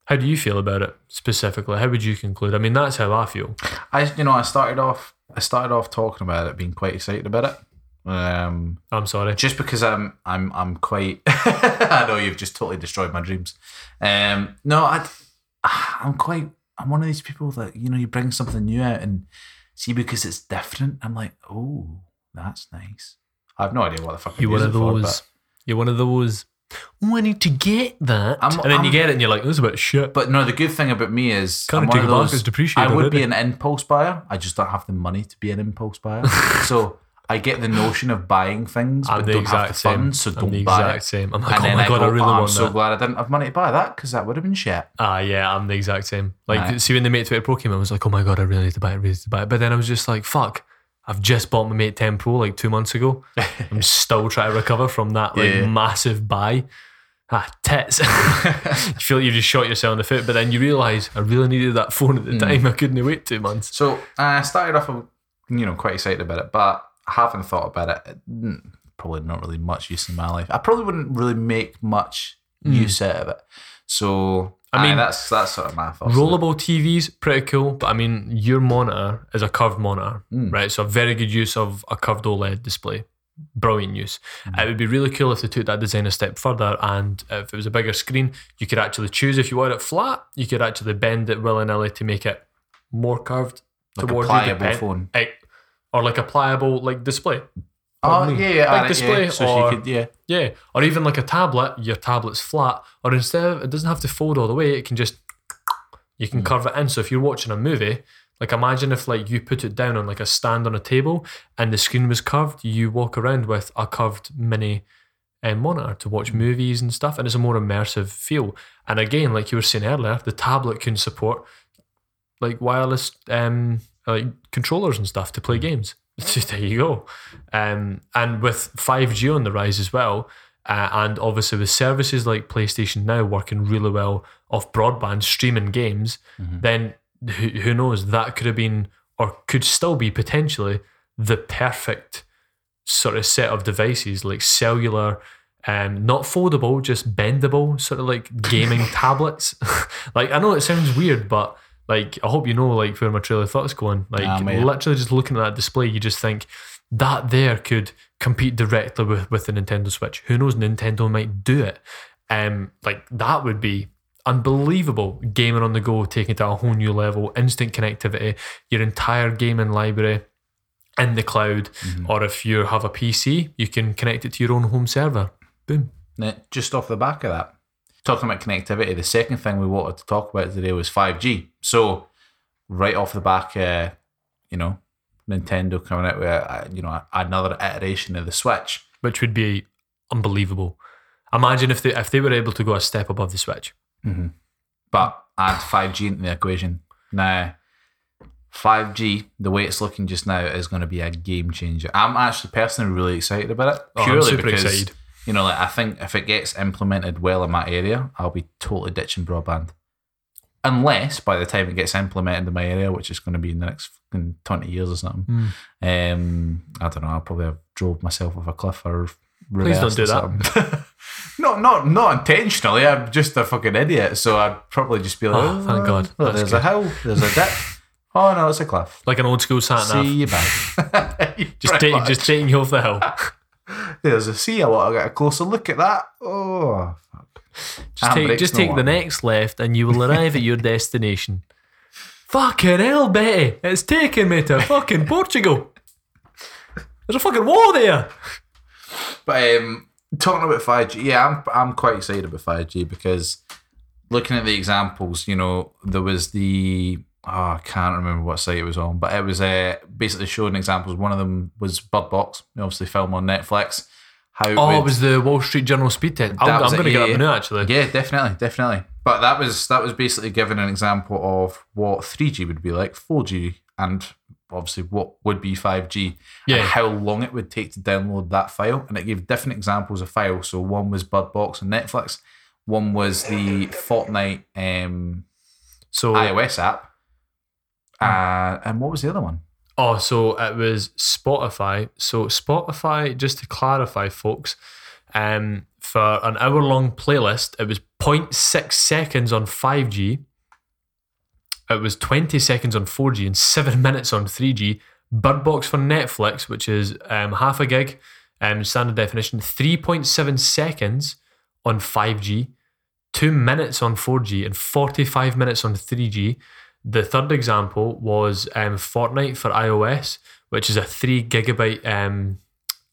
How do you feel about it specifically? How would you conclude? I mean, that's how I feel. I you know I started off I started off talking about it, being quite excited about it. Um, I'm sorry. just because I'm I'm I'm quite [laughs] I know you've just totally destroyed my dreams. Um, no, I I'm quite I'm one of these people that you know you bring something new out and see because it's different. I'm like, oh, that's nice. I have no idea what the fuck You're one of for, those. but- you're one of those. Oh, I need to get that, I'm- and then you I'm- get it, and you're like, "This is a bit shit." But no, the good thing about me is Can't I'm one of those- I would be an impulse buyer. I just don't have the money to be an impulse buyer. [laughs] so I get the notion of buying things, I'm but the don't have the exact same. funds, so I'm don't the buy exact it. same. I'm like, and oh then my I god, go, I really oh, I'm want so that. glad I didn't have money to buy that because that would have been shit. Ah, yeah, I'm the exact same. Like, Right. see, when the Mate 20 Pro came, I was like, oh my god, I really need to buy it, really need to buy it. But then I was just like, fuck, I've just bought my Mate 10 Pro like two months ago. [laughs] I'm still trying to recover from that like Yeah. massive buy. Ah, tits. [laughs] you feel like you just shot yourself in the foot, but then you realise I really needed that phone at the Mm. time. I couldn't wait two months. So I started off, you know, quite excited about it, but haven't thought about it. Mm, Probably not really much use in my life. I probably wouldn't really make much use out of it. So I mean, mean, that's that's sort of my thoughts. Rollable TVs, pretty cool, but I mean, your monitor is a curved monitor, Mm. right? So, a very good use of a curved OLED display. Brilliant use. It would be really cool if they took that design a step further and if it was a bigger screen, you could actually choose if you want it flat, you could actually bend it willy nilly to make it more curved like a towards you, pliable depend- phone. Or like a pliable like display. Oh yeah, yeah, Like display yeah. So or- could, yeah. Yeah, or even like a tablet, your tablet's flat, or instead of, it doesn't have to fold all the way, it can just you can curve it in. So if you're watching a movie, like imagine if like you put it down on like a stand on a table and the screen was curved, you walk around with a curved mini um, monitor to watch movies and stuff, and it's a more immersive feel. And again, like you were saying earlier, the tablet can support like wireless um like controllers and stuff to play games. [laughs] there you go. Um, and with 5G on the rise as well, uh, and obviously with services like PlayStation Now working really well off broadband streaming games, then who, who knows? That could have been or could still be potentially the perfect sort of set of devices like cellular. Um, not foldable, just bendable, sort of like gaming [laughs] tablets. [laughs] like I know it sounds weird, but like I hope you know like where my trailer thoughts going. Like Ah, literally just looking at that display, you just think that there could compete directly with, with the Nintendo Switch. Who knows? Nintendo might do it. Um, like that would be unbelievable. Gaming on the go, taking it to a whole new level, instant connectivity, your entire gaming library in the cloud, or if you have a PC, you can connect it to your own home server. Boom. Now, just off the back of that, talking about connectivity, the second thing we wanted to talk about today was 5G. So, right off the back, uh, you know, Nintendo coming out with a, you know another iteration of the Switch. which would be unbelievable. Imagine if they if they were able to go a step above the Switch. but add 5G into the equation. Now, 5G, the way it's looking just now, is going to be a game changer. I'm actually personally really excited about it. Oh, Purely super because, excited. You know, like I think if it gets implemented well in my area, I'll be totally ditching broadband. Unless by the time it gets implemented in my area, which is going to be in the next fucking 20 years or something, Hmm. um, I don't know, I'll probably have drove myself off a cliff or Please don't do that. [laughs] no, not not intentionally. I'm just a fucking idiot. So I'd probably just be like, Oh, thank God. look, there's good. a hill, there's a [laughs] dip. oh no, it's a cliff. Like an old school sat nav. See you [laughs] back. Just take, just taking you off the hill. There's a sea. I want to get a closer look at that. Oh, fuck. Just take, just no take the next left and you will arrive at your [laughs] destination. Fucking hell, Betty. It's taking me to fucking Portugal. There's a fucking war there. But um, talking about 5G, yeah, I'm I'm quite excited about 5G because looking at the examples, you know, there was the oh, I can't remember what site it was on, but it was uh, basically showing examples. One of them was Bird Box, obviously film on Netflix. How it Oh, would- it was the Wall Street Journal speed test. I'm, I'm going to get up now, actually. Yeah, definitely, definitely. But that was that was basically giving an example of what 3G would be like, 4G, and obviously what would be 5G, Yeah. and how long it would take to download that file. And it gave different examples of files. So one was Bird Box and Netflix, one was the Fortnite um, So, iOS app, uh, and what was the other one? oh, so it was Spotify. So, Spotify, just to clarify, folks, um, for an hour long playlist, it was 0.6 seconds on 5G. It was 20 seconds on 4G and seven [laughs] minutes on 3G. Bird Box for Netflix, which is um, half a gig, um, standard definition, 3.7 seconds on 5G, two minutes on 4G, and 45 minutes on 3G. The third example was um, Fortnite for iOS, which is a three gigabyte um,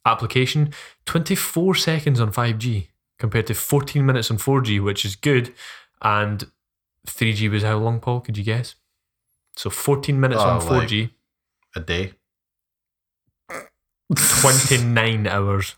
application, 24 seconds on 5G compared to 14 minutes on 4G, which is good. And 3G was how long, Paul? Could you guess? So 14 minutes on Oh, like- 4G, A day. 29 hours.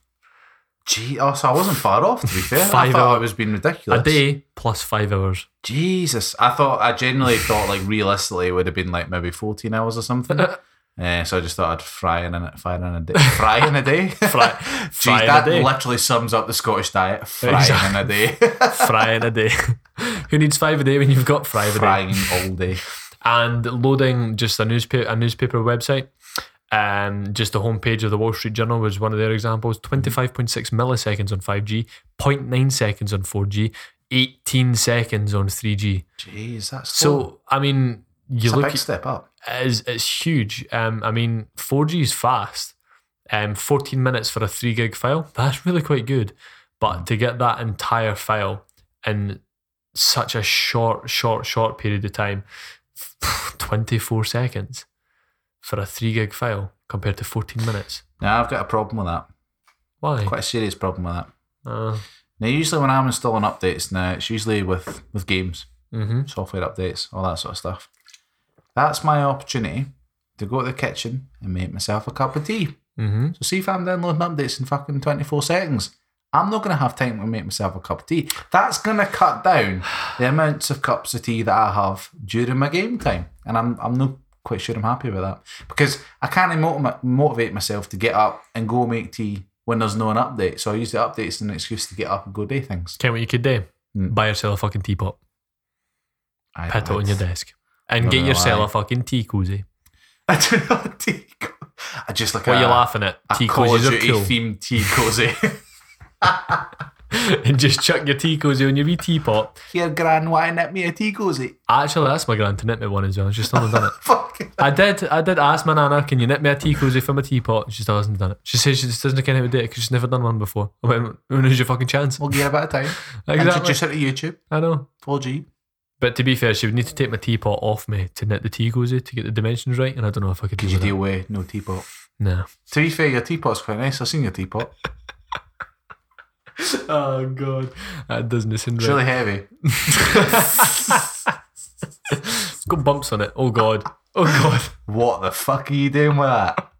Gee, oh, so I wasn't far off. To be fair, I [laughs] Five thought hour- it was being ridiculous. A day plus five hours. Jesus, I thought I genuinely thought like realistically it would have been like maybe fourteen hours or something. Uh, [laughs] so I just thought I'd fry in a fry in a day. Fry in a day. [laughs] Fry- Jeez, fry a that day. literally sums up the Scottish diet. Frying Exactly. in a day. Fry in a day. Who needs five a day when you've got five a day? Frying all day. and loading just a newspaper a newspaper website. Um, just the homepage of the Wall Street Journal was one of their examples. Twenty five point six milliseconds on five G, 0.9 seconds on four G, eighteen seconds on three G. Jeez, that's so. So I mean, you It's a look big at step up. it's, it's huge. Um, I mean, four G is fast. Um, fourteen minutes for a three gig file. That's really quite good. But to get that entire file in such a short, short, short period of time, [sighs] 24 seconds for a three gig file compared to 14 minutes. Now I've got a problem with that. Why? Quite a serious problem with that. Uh, Now, usually when I'm installing updates, now it's usually with with games, hmm software updates, all that sort of stuff. That's my opportunity to go to the kitchen and make myself a cup of tea. hmm So see if I'm downloading updates in fucking 24 seconds. I'm not going to have time to make myself a cup of tea. That's going to cut down the amounts of cups of tea that I have during my game time. And I'm, I'm not quite sure I'm happy with that. Because I can't motiv- motivate myself to get up and go make tea when there's no an update. So I use the updates as an excuse to get up and go do things. Can't what you could do? Mm. Buy yourself a fucking teapot, I, put it on your desk, and get yourself a fucking tea cozy. [laughs] I do not tea. co- I just like What a, are you laughing at? a Tea cozies are cool. themed tea cozy. [laughs] [laughs] [laughs] and just chuck your tea cozy on your wee teapot. Here, Gran, why knit me a tea cozy? Actually, that's my grand to knit me one as well. She's still hasn't done it. [laughs] Fuck. I did. I did ask my nana, "Can you knit me a tea cozy for my teapot?" And she still hasn't done it. She says she just doesn't know how to do it because she's never done one before. [laughs] I went, "When is your fucking chance?" We'll get a bit of time. Exactly. Introduce her to YouTube. I know. 4G. But to be fair, she would need to take my teapot off me to knit the tea cozy to get the dimensions right, and I don't know if I could do Did you that. deal with no teapot? No. To be fair, your teapot's quite nice. I've seen your teapot. [laughs] Oh god, that doesn't sound It's really heavy. It's [laughs] got bumps on it. Oh god. Oh god, What the fuck are you doing with that?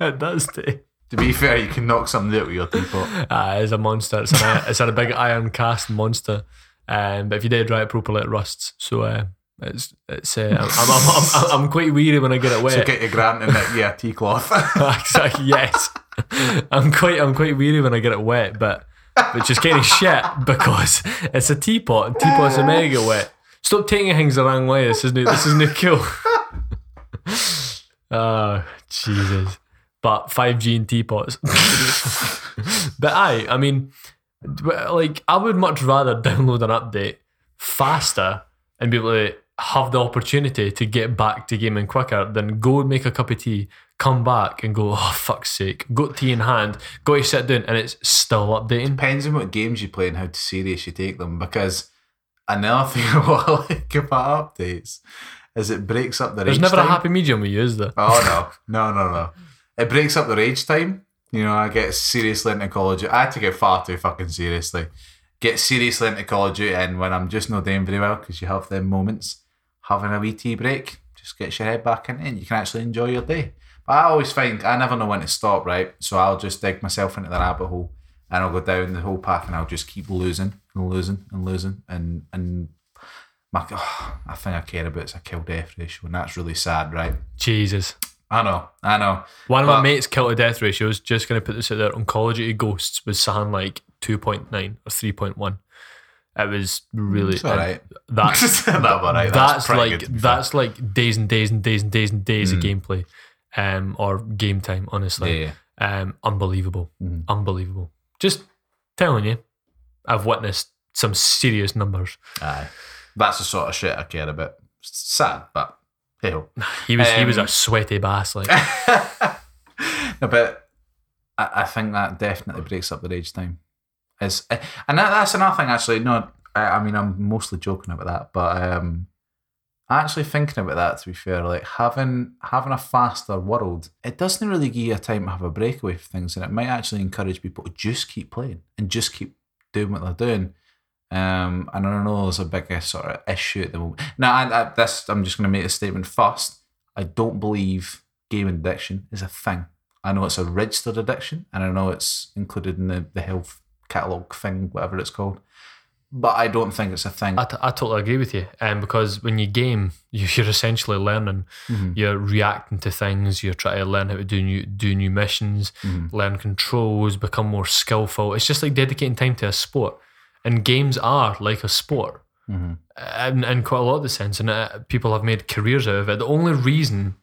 it does. To be fair, you can knock something out with your teapot. Ah, it's a monster. It's an it's a big iron cast monster. Um, but if you did dry it properly, it rusts. So uh, it's it's uh, I'm, I'm, I'm, I'm, quite weary when I get it So wet. get your grant and knit you a tea cloth. [laughs] [laughs] exactly. Yes, I'm quite I'm quite weary when I get it wet, but which is kind of shit because it's a teapot. and Teapots are mega wet. Stop taking things the wrong way. This isn't this isn't cool. [laughs] oh Jesus! But five G and teapots. but I, I mean, like I would much rather download an update faster and be able to have the opportunity to get back to gaming quicker than go and make a cup of tea, come back and go, [laughs] oh fuck's sake, got tea in hand, go to sit down and it's still updating. Depends on what games you play and how serious you take them. Because another [laughs] thing what I like about updates is it breaks up the There's never time. a happy medium we use there. Oh no, [laughs] no, no, no! It breaks up the rage time. You know, I get seriously into Call of Duty. I take it far too fucking seriously. Get seriously into Call of Duty, and when I'm just not doing very well, because you have them moments, having a wee tea break just gets your head back in it, and you can actually enjoy your day. But I always find I never know when to stop, right? So I'll just dig myself into the rabbit hole, and I'll go down the whole path, and I'll just keep losing and losing and losing, and and my oh, I think I care about is a kill death ratio, and that's really sad, right? Jesus. I know, I know. One of But- my mates' kill to death ratios, just going to put this out there, oncology Ghosts was something like 2.9 or 3.1. It was really. It's all right. [laughs] That's, [laughs] That's all right. that's, pretty like fair. that's like days and days and days and days and days of Mm. gameplay, um, or game time. Honestly, yeah. um, unbelievable, Mhm. unbelievable. Just telling you, I've witnessed some serious numbers. Aye. That's the sort of shit I care about. Sad, but hey ho. [laughs] He was he was a Um, sweaty bass. Like no, but I, I think that definitely breaks up the rage time. Is and that, that's another thing actually. No, I, I mean I'm mostly joking about that, but um, actually thinking about that to be fair, like having having a faster world, it doesn't really give you a time to have a breakaway for things, and it might actually encourage people to just keep playing and just keep doing what they're doing. Um, and I don't know there's a big uh, sort of issue at the moment. Now, I, I, this I'm just going to make a statement first. I don't believe game addiction is a thing. I know it's a registered addiction, and I know it's included in the, the health catalog thing, whatever it's called. But I don't think it's a thing. I, t- I totally agree with you. Um, because when you game, [laughs] you- you're essentially learning. Mhm. You're reacting to things. You're trying to learn how to do new do new missions, Mhm. learn controls, become more skillful. It's just like dedicating time to a sport. And games are like a sport Mhm. in, in quite a lot of the sense. And uh, people have made careers out of it. The only reason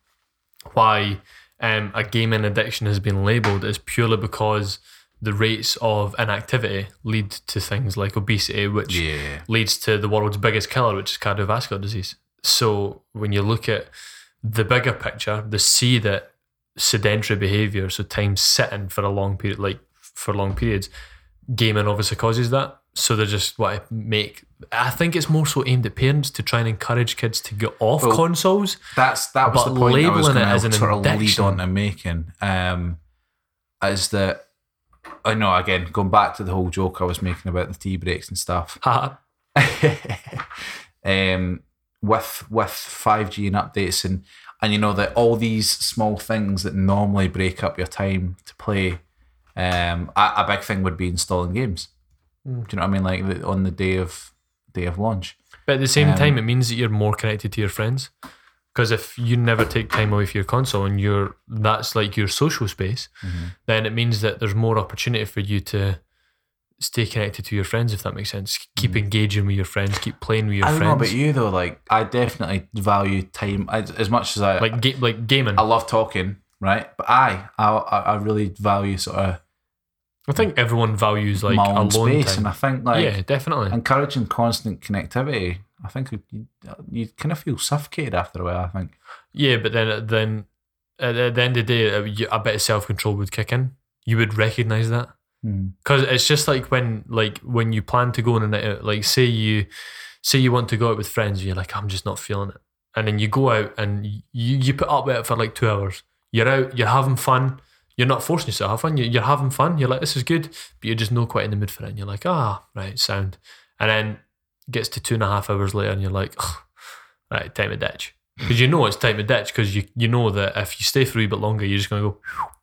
why um, a gaming addiction has been labelled is purely because the rates of inactivity lead to things like obesity, which Yeah. leads to the world's biggest killer, which is cardiovascular disease. So when you look at the bigger picture, they see that sedentary behavior, so time sitting for a long period, like for long periods, gaming obviously causes that. So they're just want to make. I think it's more so aimed at parents to try and encourage kids to get off Well, consoles. That's that was But the point I was it as an sort of lead on to making. Um, is that I know again going back to the whole joke I was making about the tea breaks and stuff. [laughs] Um, with with five G and updates and and you know that all these small things that normally break up your time to play. Um, a, a big thing would be installing games. Mm. Do you know what I mean? Like on the day of day of launch. But at the same Um, time, it means that you're more connected to your friends. Because if you never take time away from your console and you're that's like your social space, Mm-hmm. then it means that there's more opportunity for you to stay connected to your friends, if that makes sense. Keep engaging with your friends, keep playing with your Mm-hmm. I don't know friends. about you though. Like I definitely value time as, as much as I Like ga- like gaming. I love talking, right? But I I I I really value sort of I think everyone values like my own space, time. and I think like yeah, definitely. encouraging constant connectivity. I think you, you kind of feel suffocated after a while. I think. Yeah, but then then at, the end of the day, uh, a bit of self control would kick in. You would recognize that. because it's just like when like when you plan to go on a night out like say you say you want to go out with friends you're like i'm just not feeling it and then you go out and you you put up with it for like two hours you're out you're having fun you're not forcing yourself to have fun you- you're having fun you're like this is good but you're just not quite in the mood for it and you're like ah right sound and then gets to two and a half hours later and you're like "Ugh, right time to ditch because you know it's time to ditch because you you know that if you stay for a wee bit longer, you're just going to go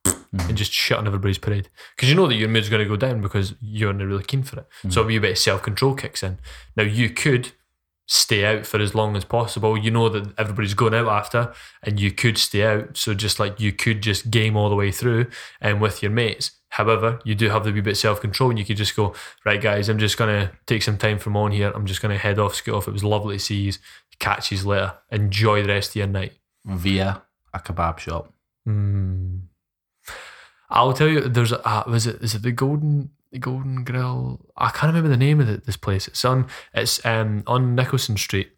mm-hmm. and just shit on everybody's parade because you know that your mood's going to go down because you're not really keen for it. So mm-hmm. a wee bit of self control kicks in. Now you could stay out for as long as possible. You know that everybody's going out after, and you could stay out. So just like you could just game all the way through and with your mates. However, you do have the wee bit self control, and you could just go, right, guys, I'm just gonna take some time from on here. I'm just gonna head off, scoot off. It was lovely to see you. Catch you later. Enjoy the rest of your night. Via a kebab shop. Mm. I'll tell you. There's a uh, was it is it the Golden the Golden Grill? I can't remember the name of the, this place. It's on it's um on Nicolson Street.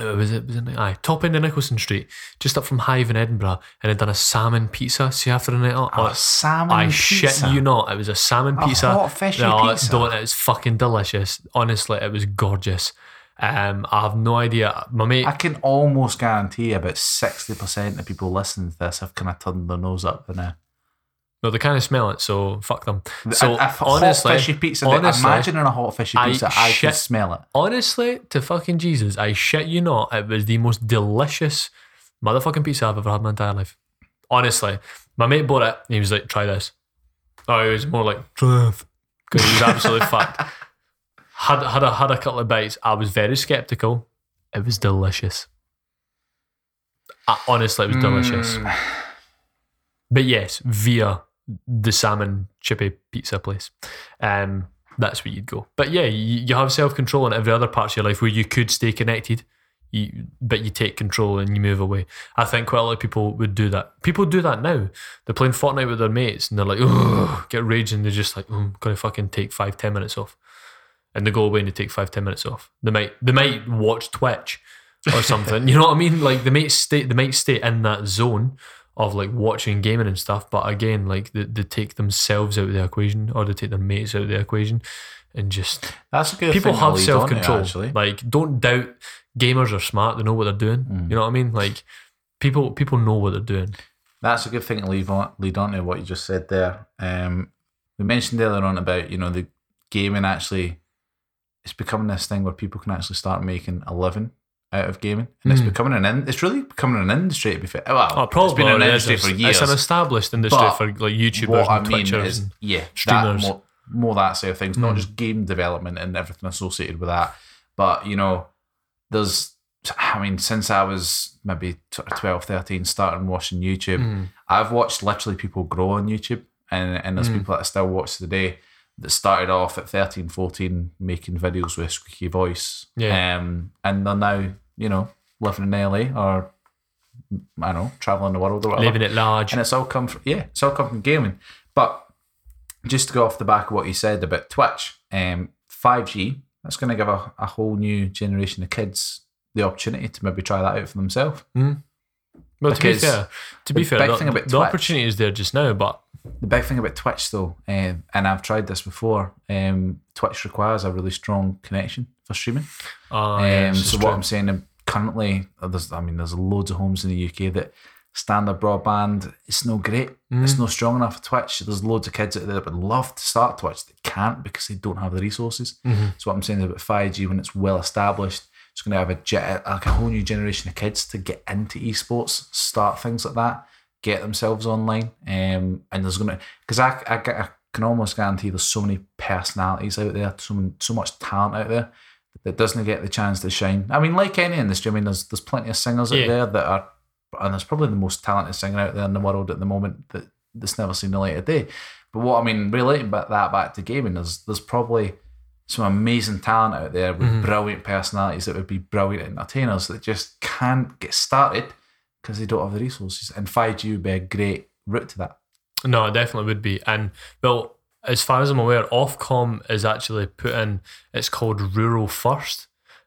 Uh, was it was it aye top end of Nicolson Street, just up from Hive in Edinburgh, and had done a salmon pizza. See after the night out. A salmon I shit you not. It was a salmon A pizza. hot fishy no, pizza? Don't. It was fucking delicious. Honestly, it was gorgeous. Um, I have no idea. My mate. I can almost guarantee about 60% of people listening to this have kind of turned their nose up now. No, they kind of smell it, so fuck them. So honestly, hot fishy pizza. honestly, imagining a hot fishy I pizza, I, can shit- smell it. honestly, to fucking Jesus, I shit you not, it was the most delicious motherfucking pizza I've ever had in my entire life. Honestly, my mate bought it. And he was like, "Try this." Oh, he was more like, "Try it," because he was absolutely [laughs] fucked. Had had a had a couple of bites. I was very skeptical. It was delicious. Uh, honestly, it was delicious. Mm. But yes, via the salmon chippy pizza place. Um, that's where you'd go. But yeah, you, you have self control in every other part of your life where you could stay connected, you, but you take control and you move away. I think quite a lot of people would do that. People do that now. They're playing Fortnite with their mates and they're like, oh, get raging. They're just like, oh, I'm going to fucking take five, ten minutes off. And they go away and they take five, ten minutes off. They might, they might watch Twitch or something. [laughs] you know what I mean? Like they might stay, they might stay in that zone of like watching gaming and stuff. But again, like they, they take themselves out of the equation or they take their mates out of the equation and just That's a good people have self control. actually. Like don't doubt gamers are smart. They know what they're doing. Mm. You know what I mean? Like people people know what they're doing. That's a good thing to leave on, lead on to what you just said there. Um, we mentioned earlier on about you know the gaming actually it's becoming this thing where people can actually start making a living out of gaming, and it's Mm. becoming an in, it's really becoming an industry. To be fair, well, Oh, probably it's been an industry for years. It's an established industry But for like YouTubers what I and mean Twitchers. is, and- yeah, that streamers. more, more that side of things, Mm. not just game development and everything associated with that, but you know, there's, I mean, since I was maybe sort 12, 13, starting watching YouTube, Mm. I've watched literally people grow on YouTube, and and there's Mm. people that I still watch today that started off at 13, 14 making videos with squeaky voice, Yeah. um, and they're now you know living in LA or I don't know traveling the world or whatever living at large. and it's all come from yeah, it's all come from gaming. But just to go off the back of what you said about Twitch, um, five G that's going to give a, a whole new generation of kids the opportunity to maybe try that out for themselves. Well, to be fair, to be the fair, big the, thing about the Twitch- opportunity is there just now, but The big thing about Twitch, though, um, and I've tried this before, um, Twitch requires a really strong connection for streaming. uh, Um, yes, so what true. I'm saying, currently, uh, there's, I mean, there's loads of homes in the UK that standard broadband, it's no great. It's no strong enough for Twitch. There's loads of kids out there that would love to start Twitch that can't because they don't have the resources. Mhm. So what I'm saying is about 5G, when it's well established, it's going to have a, like a whole new generation of kids to get into esports, start things like that, get themselves online. Um, and there's going to, because I, I, I can almost guarantee there's so many personalities out there, so, so much talent out there that doesn't get the chance to shine. I mean, like any industry, I mean, there's there's plenty of singers Yeah. out there that are, and there's probably the most talented singer out there in the world at the moment that that's never seen the light of day. But what I mean, relating back that back to gaming, there's there's probably some amazing talent out there with Mhm. brilliant personalities that would be brilliant entertainers that just can't get started because they don't have the resources. And 5G would be a great route to that. No, it definitely would be. And well, as far as I'm aware, Ofcom is actually put in. It's called Rural First.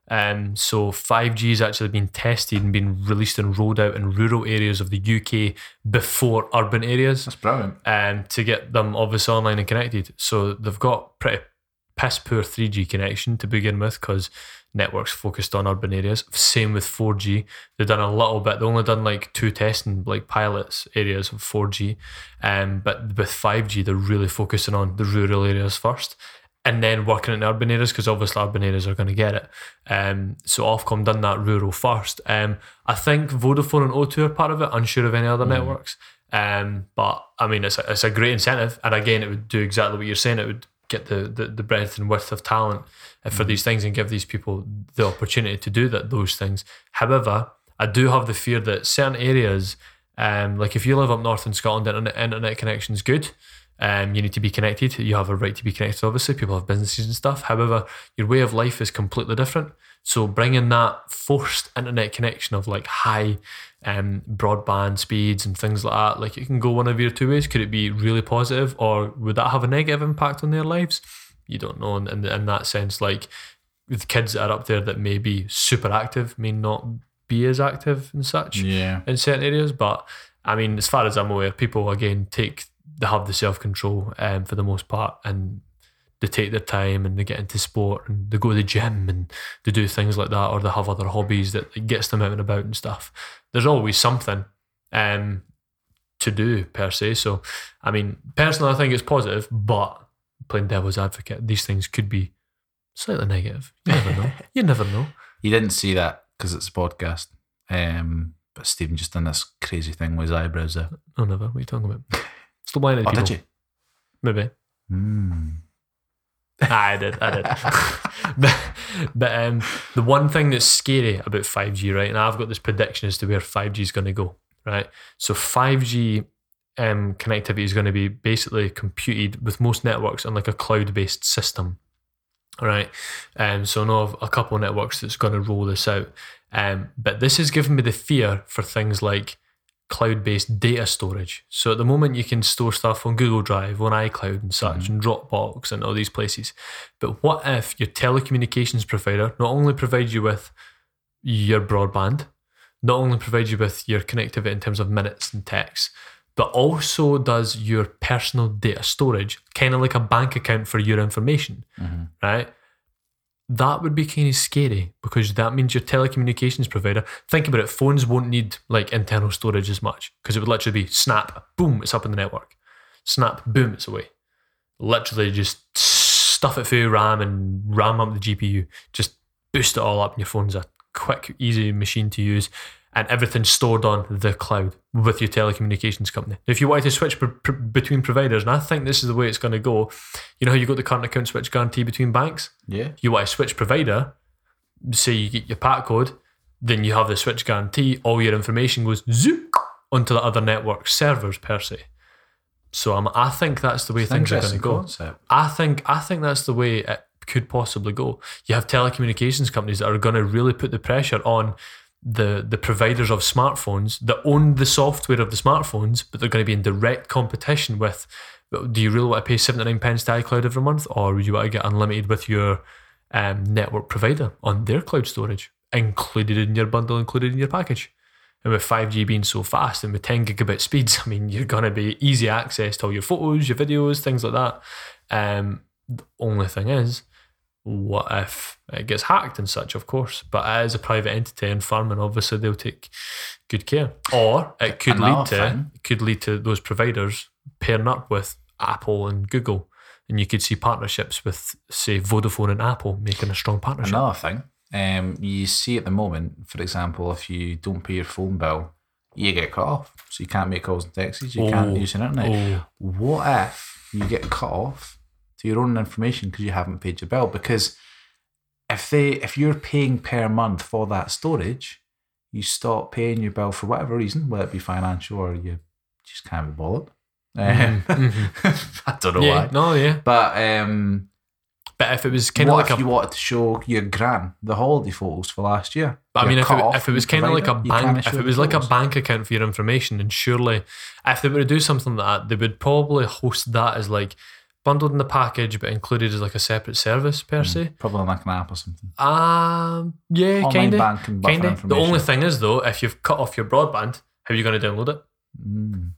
Um, so 5G has actually been tested and been released and rolled out in rural areas of the UK before urban areas. That's brilliant. um, to get them obviously online and connected. So they've got pretty piss poor 3G connection to begin with because networks focused on urban areas. Same with 4G. They've done a little bit. They've only done like two testing, like pilots areas of 4G. Um, but with 5G, they're really focusing on the rural areas first. and then working in urban areas because obviously urban areas are going to get it. Um, so Ofcom done that rural first. Um, I think Vodafone and O2 are part of it. Unsure of any other networks. Um, but I mean, it's a, it's a great incentive, and again, it would do exactly what you're saying. It would get the the, the breadth and width of talent uh, for these things and give these people the opportunity to do that those things. However, I do have the fear that certain areas, um, like if you live up north in Scotland, internet internet connection is good. Um, you need to be connected. You have a right to be connected. Obviously, people have businesses and stuff. However, your way of life is completely different. So bringing that forced internet connection of like high um, broadband speeds and things like that, like it can go one of your two ways. Could it be really positive, or would that have a negative impact on their lives? You don't know. In, in, in that sense, like with kids that are up there that may be super active, may not be as active and such Yeah. in certain areas. But I mean, as far as I'm aware, people again take they have the self control um, for the most part, and they take their time and they get into sport and they go to the gym and they do things like that, or they have other hobbies that gets them out and about and stuff. There's always something um, to do per se. So, I mean, personally, I think it's positive, but playing devil's advocate, these things could be slightly negative. You never know. [laughs] you never know. You didn't see that because it's a podcast. Um, but Stephen just done this crazy thing with his eyebrows there. Oh, never. What are you talking about? Still blinded Oh, people. did you? Maybe. Hmm. I did, I did. [laughs] but but um, the one thing that's scary about 5G, right? And I've got this prediction as to where 5G is going to go, right? So 5G um, connectivity is going to be basically computed with most networks on like a cloud-based system, right? Um, so I know of a couple networks that's going to roll this out. Um, but this has given me the fear for things like cloud-based data storage. So at the moment, you can store stuff on Google Drive, on iCloud, and such, mm-hmm. and Dropbox, and all these places. But what if your telecommunications provider not only provides you with your broadband, not only provides you with your connectivity in terms of minutes and texts, but also does your personal data storage, kind of like a bank account for your information, mm-hmm. right? That would be kind of scary because that means your telecommunications provider. Think about it. Phones won't need like internal storage as much because it would literally be snap, boom, it's up in the network. Snap, boom, it's away. Literally just stuff it through RAM and RAM up the GPU. Just boost it all up. And your phone's a quick, easy machine to use, and everything's stored on the cloud with your telecommunications company. If you wanted to switch pr- pr- between providers, and I think this is the way it's going to go, you know how you got the current account switch guarantee between banks? Yeah. you want to switch provider, say you get your PAC code, then you have the switch guarantee, all your information goes zoop onto the other network servers per se. So um, I think that's the way things are going to go. concept. I think I think that's the way it could possibly go. You have telecommunications companies that are going to really put the pressure on the the providers of smartphones that own the software of the smartphones, but they're going to be in direct competition with. Do you really want to pay seventy nine pence to iCloud every month, or would you want to get unlimited with your um, network provider on their cloud storage, included in your bundle, included in your package? And with 5G being so fast and with 10 gigabit speeds, [laughs] I mean, you're going to be easy access to all your photos, your videos, things like that. Um, the only thing is, what if it gets hacked and such, of course? But as a private entity and farming, obviously they'll take good care. Or it could lead to thing. it could lead to those providers pairing up with Apple and Google. And you could see partnerships with, say, Vodafone and Apple making a strong partnership. Another thing, um, you see at the moment, for example, if you don't pay your phone bill, you get cut off. So you can't make calls and texts, you can't Oh. use the internet. Oh. What if you get cut off to your own information because you haven't paid your bill? Because if they if you're paying per month for that storage, you stop paying your bill for whatever reason, whether it be financial or you just can't be bothered. Um, [laughs] I don't know Mm-hmm. yeah, why. no, yeah. But um, But if it was kind of like if a you wanted to show your gran the holiday photos for last year? But I mean, if it, if it was kind of like a provider, you can't bank, if it was like a bank account for your information, then surely, if they were to do something like that, they would probably host that as like bundled in the package, but included as like a separate service per se. Probably like an app or something. Um, yeah, Hmm. Kind of, banking, but for kind of. The only thing is though, if you've cut off your broadband, how are you going to download it? Mm.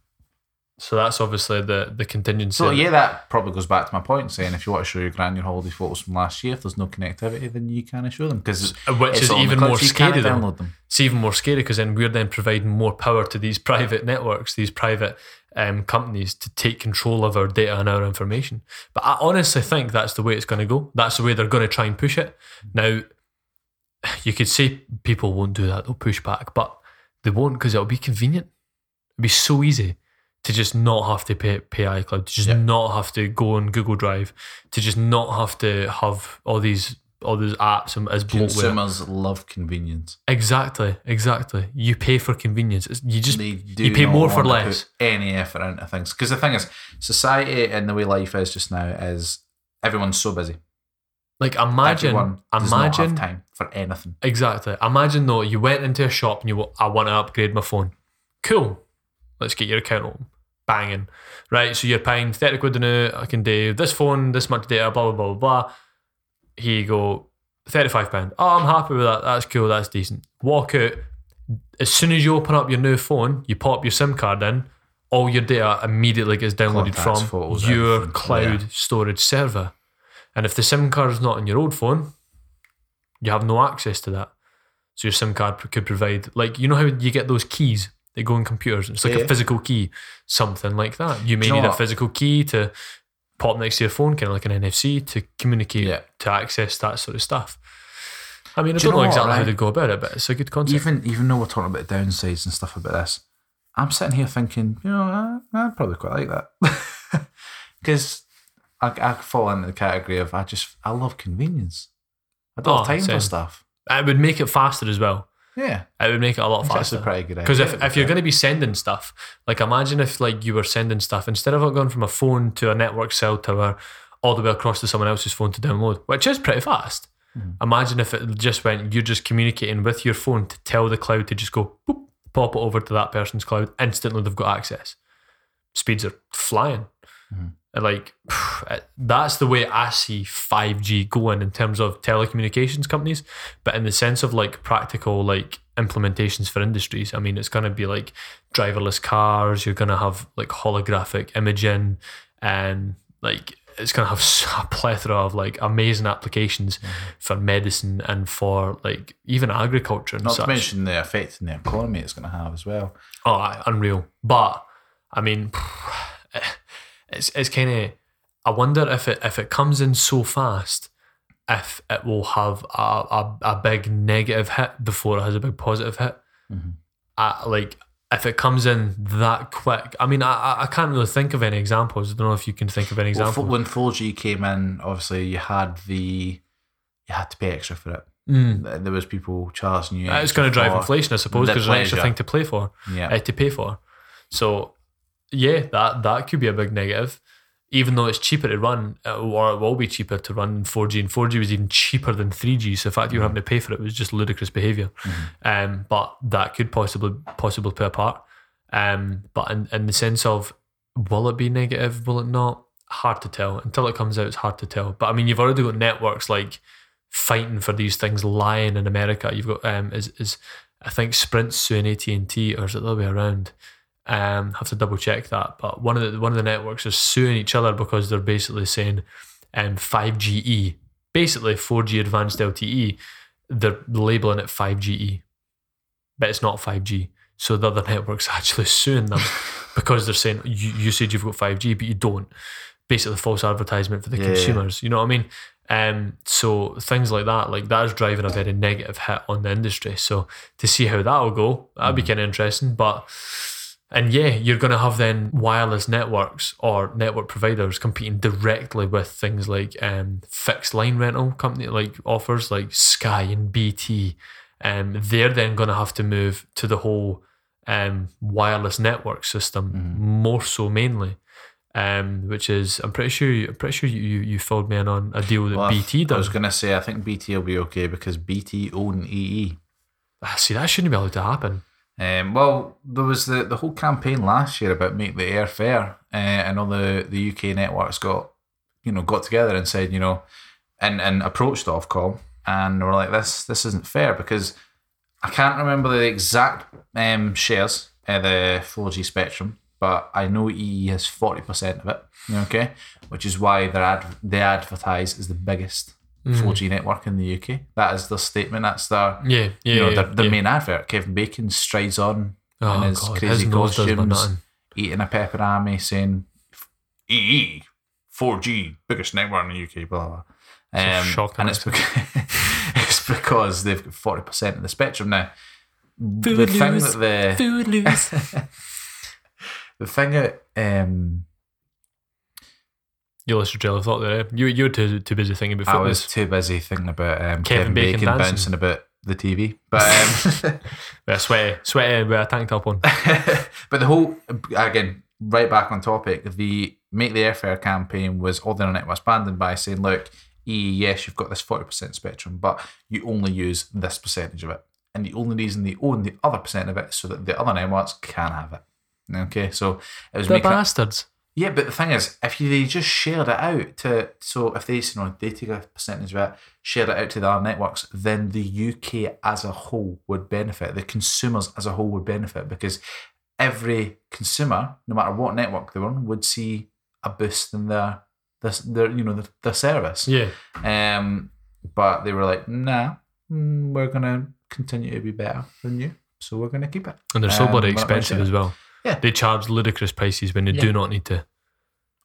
So that's obviously the the contingency. So yeah, that probably goes back to my point saying if you want to show your grand your holiday photos from last year, if there's no connectivity, then you can't show them because Which is even more scary download them. It's even more scary because then we're then providing more power to these private networks, these private um, companies to take control of our data and our information. But I honestly think that's the way it's going to go. That's the way they're going to try and push it. Now, you could say people won't do that; they'll push back, but they won't because it'll be convenient. It'll be so easy to just not have to pay, pay iCloud, to just Yeah. not have to go on Google Drive, to just not have to have all these all those apps and as bloatware. Consumers love convenience. Exactly, exactly. You pay for convenience. It's- You just you pay more for less. any effort into things because the thing is, society and the way life is just now is everyone's so busy. Like imagine, Everyone does not have imagine time for anything. exactly. Imagine though you went into a shop and you I want to upgrade my phone. Cool. Let's get your account open. Banging. Right. So you're paying 30 quid a new. I can do this phone, this much data, blah, blah, blah, blah, you go. £35. Oh, I'm happy with that. That's cool. That's decent. Walk out. As soon as you open up your new phone, you pop your SIM card in, all your data immediately gets downloaded Contacts, from photos, your everything. cloud Yeah. storage server. And if the SIM card is not on your old phone, you have no access to that. So your SIM card could provide, like, you know how you get those keys that go in computers? It's like Yeah. a physical key, something like that. You may you know need a physical key to pop next to your phone, kind of like an NFC, to communicate, Yeah. to access that sort of stuff. I mean, I Do don't know, know what, exactly how right? they go about it, but it's a good concept. Even even though we're talking about downsides and stuff about this, I'm sitting here thinking, you know, I, I'd probably quite like that [laughs] because I, I fall into the category of I just I love convenience. I don't Oh, have time same. for stuff. it would make it faster as well. Yeah, It would make it a lot faster. actually a pretty good Because if, if you're going to be sending stuff, like imagine if like you were sending stuff instead of it going from a phone to a network cell tower all the way across to someone else's phone to download, which is pretty fast. Hmm. Imagine if it just went, you're just communicating with your phone to tell the cloud to just go boop, pop it over to that person's cloud. Instantly, they've got access. Speeds are flying. And like [sighs] that's the way I see 5G going in terms of telecommunications companies, but in the sense of like practical like implementations for industries. I mean, it's going to be like driverless cars. You're going to have like holographic imaging, and like it's going to have [laughs] a plethora of like amazing applications mm-hmm. for medicine and for like even agriculture and Not such. to mention the effect in the economy it's going to have as well. Oh, unreal. But I mean, [sighs] eh, it's it's kind of. I wonder if it if it comes in so fast, if it will have a a, a big negative hit before it has a big positive hit. Mm-hmm. I, like if it comes in that quick. I mean, I I- can't really think of any examples. I don't know if you can think of any examples. fo- when 4G came in, obviously you had the you had to pay extra for it. Mm. There was people charging you. It's going to drive inflation, I suppose, because there's an extra thing to play for. Yeah, uh, to pay for. So, yeah, that that could be a big negative. Even though it's cheaper to run, or it will be cheaper to run 4G, and 4G was even cheaper than 3G. So the fact you're having to pay for it was just ludicrous behavior. Um, but that could possibly possibly play a part. Um, but in, in the sense of will it be negative? Will it not? Hard to tell. Until it comes out, it's hard to tell. But I mean, you've already got networks like fighting for these things lying in America. You've got um is is I think Sprint's suing AT and T, or is it the other way around? Um, have to double check that. But one of the one of the networks is suing each other because they're basically saying um 5GE, basically 4G advanced LTE, they're labeling it 5GE, but it's not 5G. So the other [laughs] network's are actually suing them [laughs] because they're saying you, you said you've got 5G, but you don't. Basically, false advertisement for the Yeah, yeah. consumers. You know what I mean? Um, so things like that, like that is driving a very negative hit on the industry. So to see how that'll go, that'd be kind of interesting. But and yeah, you're going to have then wireless networks or network providers competing directly with things like um, fixed line rental company like offers like Sky and BT. Um, they're then going to have to move to the whole um, wireless network system more so mainly. Um, which is I'm pretty sure you, I'm pretty sure you, you you filled me in on a deal that Well, BT I was going to say I think BT will be okay because BT own EE. Ah, See, that shouldn't be allowed to happen. Um, well, there was the, the whole campaign last year about make the air fair, uh, and all the, the UK networks got you know got together and said you know and and approached Ofcom and were like this this isn't fair because I can't remember the exact um, shares of the 4G spectrum, but I know EE has forty percent of it. Okay, which is why they ad they advertise as the biggest Mm. four G network in the UK. That is their statement. That's their Yeah, yeah. you know yeah, their, their yeah. main advert. Kevin Bacon strides on Oh, in his God, crazy his nose does my costumes, eating a Peperami, saying EE four G biggest network in the UK. Blah blah. Um, shocking and it's because, [laughs] it's because they've got forty percent of the spectrum now. the Food thing that the Food loose. [laughs] the thing that um, you lost your trail of thought there. eh? You you were too too busy thinking about I was too busy thinking about um, Kevin Kevin, Bacon Bacon, bouncing about the TV, [laughs] but um, a sweaty, sweaty with a tank top on. [laughs] but the whole again right back on topic. The make the air fair campaign was all the internet was banned by saying, look, yes, you've got this forty percent spectrum, but you only use this percentage of it, and the only reason they own the other percent of it is so that the other networks can have it. Okay, so it was The bastards. Yeah, but the thing is, if you, they just shared it out to, so if they, you know, they take a percentage of it, shared it out to the other networks, then the UK as a whole would benefit. The consumers as a whole would benefit because every consumer, no matter what network they're on, would see a boost in their, their, their you know, their, their service. Yeah. Um, but they were like, nah, mm, we're gonna continue to be better than you, so we're gonna keep it. And they're so Um, bloody we're not gonna expensive share as well. Yeah. They charge ludicrous prices when they Yeah. do not need to.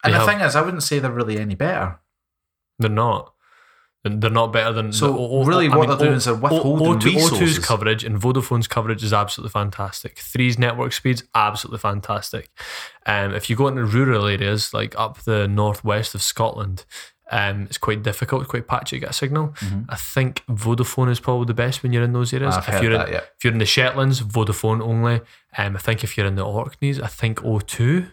And the have- thing is, I wouldn't say they're really any better. They're not. They're not better than. So the- o- really I what mean, they're doing O- is they're O- withholding O2 O2's coverage and Vodafone's coverage is absolutely fantastic. Three's network speeds absolutely fantastic. Um, if you go into rural areas like up the northwest of Scotland, um, it's quite difficult, quite patchy to get a signal. I think Vodafone is probably the best when you're in those areas. Mm-hmm. I've if heard you're that, in, yeah. if you're in the Shetlands, Vodafone only. Um, I think if you're in the Orkneys, I think O2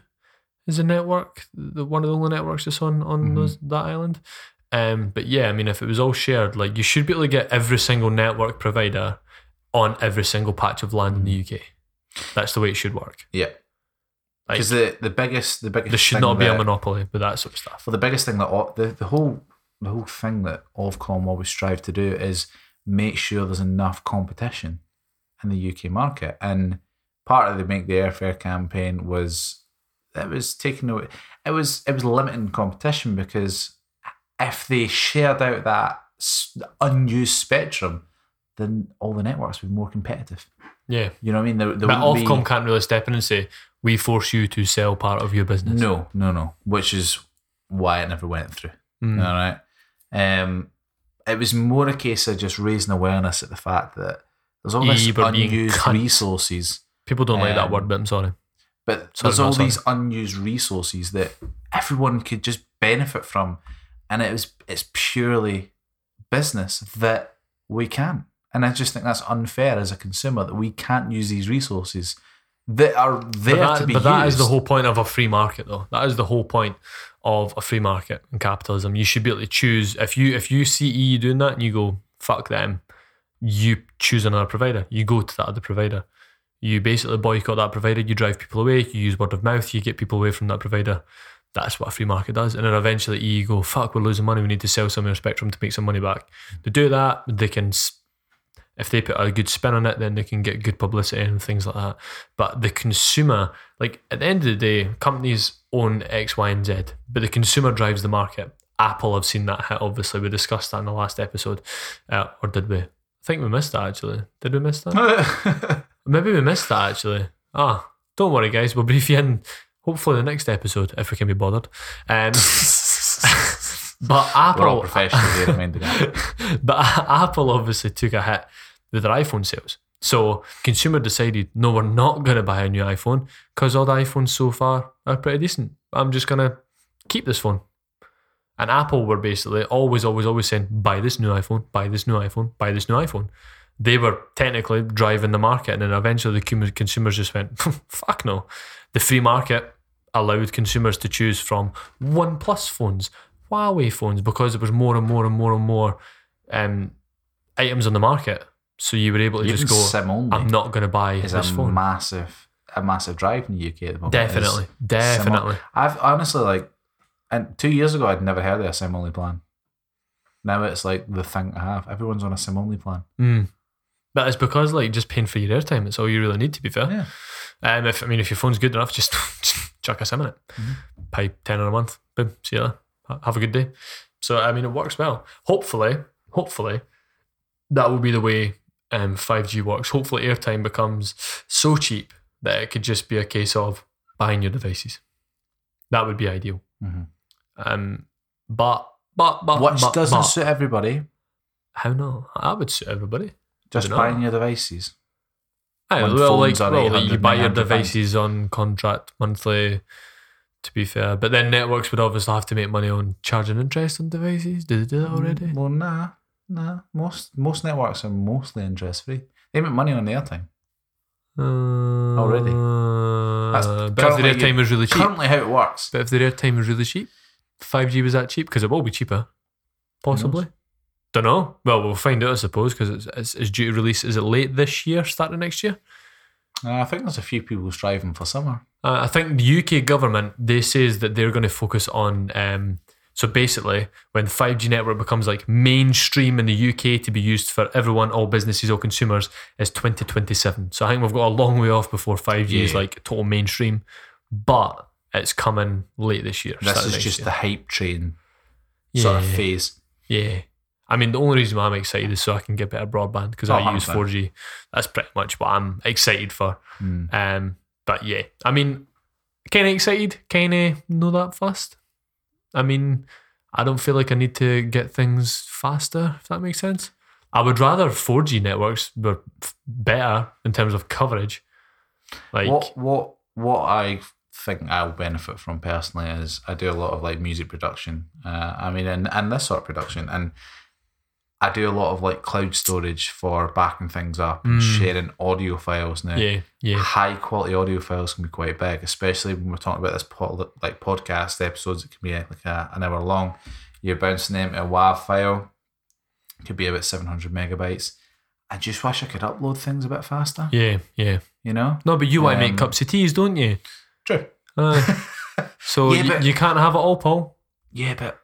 is a network, the one of the only networks that's on on Mm-hmm. those, that island. Um, but yeah, I mean, if it was all shared, like you should be able to get every single network provider on every single patch of land in the UK. That's the way it should work. Yeah, Like, because the the biggest the biggest there should thing not be a monopoly with that sort of stuff. Well, the biggest thing that the the whole the whole thing that Ofcom always strive to do is make sure there's enough competition in the UK market, and part of the make the air fair campaign was it was taking away it was it was limiting competition because if they shared out that unused spectrum, then all the networks would be more competitive. Yeah. You know what I mean? There, there But wouldn't be- Ofcom can't really step in and say, we force you to sell part of your business. No, no, no. Which is why it never went through. Mm. All right. Um, it was more a case of just raising awareness at the fact that there's all this Ye were being unused resources, People don't like that Um, word, but I'm sorry. but Sorry, there's all sorry. these unused resources that everyone could just benefit from, and it was it's purely business that we can't. And I just think that's unfair as a consumer that we can't use these resources that are there but that, to be but used. that is the whole point of a free market, though. That is the whole point of a free market and capitalism. You should be able to choose if you if you see EE doing that and you go fuck them, you choose another provider. You go to that other provider. You basically boycott that provider. You drive people away. You use word of mouth. You get people away from that provider. That's what a free market does. And then eventually EE go fuck. We're losing money. We need to sell some of our spectrum to make some money back. To do that, they can. If they put a good spin on it, then they can get good publicity and things like that. But the consumer, like at the end of the day, companies own X, Y, and Z, but the consumer drives the market. Apple have seen that hit. Obviously, we discussed that in the last episode, uh, or did we? I think we missed that actually. Did we miss that? [laughs] Maybe we missed that actually. Ah, don't worry, guys. We'll brief you in. Hopefully, the next episode, if we can be bothered. Um, [laughs] but We're all Apple, professionals here, [laughs] but Apple obviously took a hit with their iPhone sales. So consumer decided, no, we're not going to buy a new iPhone because all the iPhones so far are pretty decent. I'm just going to keep this phone. And Apple were basically always, always, always saying, buy this new iPhone, buy this new iPhone, buy this new iPhone. They were technically driving the market, and then eventually the consumers just went, [laughs] fuck no. The free market allowed consumers to choose from OnePlus phones, Huawei phones, because there was more and more and more and more um, items on the market. So you were able to Even just go, SIM only I'm not going to buy is this a phone. massive, a massive drive in the UK at the moment. Definitely, Is definitely. I've honestly like, and two years ago I'd never heard of a SIM only plan. Now it's like the thing to have. Everyone's on a SIM only plan. Mm. But it's because like just paying for your airtime. It's all you really need. To be fair. Yeah. Um, if I mean, if your phone's good enough, just, [laughs] just chuck a sim in it. Pay ten a month. Boom. See you later. Have a good day. So I mean, it works well. Hopefully, hopefully, that will be the way um, 5G works. Hopefully, airtime becomes so cheap that it could just be a case of buying your devices. That would be ideal. Mhm. Um, but but but Which but, doesn't but, suit everybody. how no? That would suit everybody. Just buying your devices. Aye, well, like, well, you buy your devices on contract monthly. To be fair, but then networks would obviously have to make money on charging interest on devices. Did they do that already? Well, nah, nah. Most most networks are mostly interest free. They make money on the airtime. Already. That's Uh, but if the currently- airtime was really cheap, Currently, how it works. but if the airtime is really cheap, five G was that cheap because it will be cheaper, possibly. Don't know. Well, we'll find out, I suppose, because it's, it's, it's due to release. Is it late this year, starting next year? Uh, I think there's a few people striving for summer. Uh, I think the UK government they says that they're going to focus on. Um, so basically, when the five G network becomes like mainstream in the UK to be used for everyone, all businesses, all consumers, is twenty twenty seven. So I think we've got a long way off before five G is like total mainstream, but it's coming late this year. This is just year. the hype train sort of Yeah. phase. Yeah. I mean, the only reason why I'm excited is so I can get better broadband because Oh, I use 100%. 4G. That's pretty much what I'm excited for. Mm. Um, but yeah, I mean, kind of excited, kind of not that fast. I mean, I don't feel like I need to get things faster, if that makes sense. I would rather 4G networks were better in terms of coverage. Like, What what what I think I'll benefit from personally is I do a lot of like music production. Uh, I mean, and and this sort of production, and I do a lot of like cloud storage for backing things up and Mm. sharing audio files now. yeah, yeah, High quality audio files can be quite big, especially when we're talking about this pod, like podcast episodes. It can be like a, an hour long. You're bouncing them to a WAV file. It could be about seven hundred megabytes. I just wish I could upload things a bit faster. yeah, yeah. You know, No, but you want to Um, make cups of teas, don't you? true. Aye. [laughs] so Yeah, you, but- you can't have it all, Paul. Yeah, but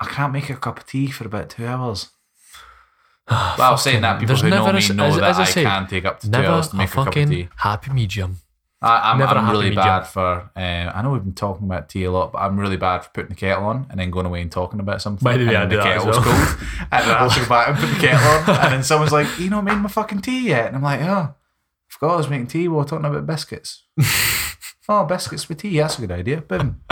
I can't make a cup of tea for about two hours. Well, saying that, people who know never a me s- know as- that as I I, say, can take up to two hours to make a, cup of tea. happy medium. I, a I'm really medium. bad for. Uh, I know we've been talking about tea a lot, but I'm really bad for putting the kettle on and then going away and talking about something. By the way, and I do the that kettle's well. cold, and then I have to go back and put the kettle on, and then [laughs] someone's like, "You not made my fucking tea yet?" And I'm like, "Oh, forgot I was making tea. We were talking about biscuits." [laughs] oh, biscuits with tea. That's a good idea. Boom. [laughs]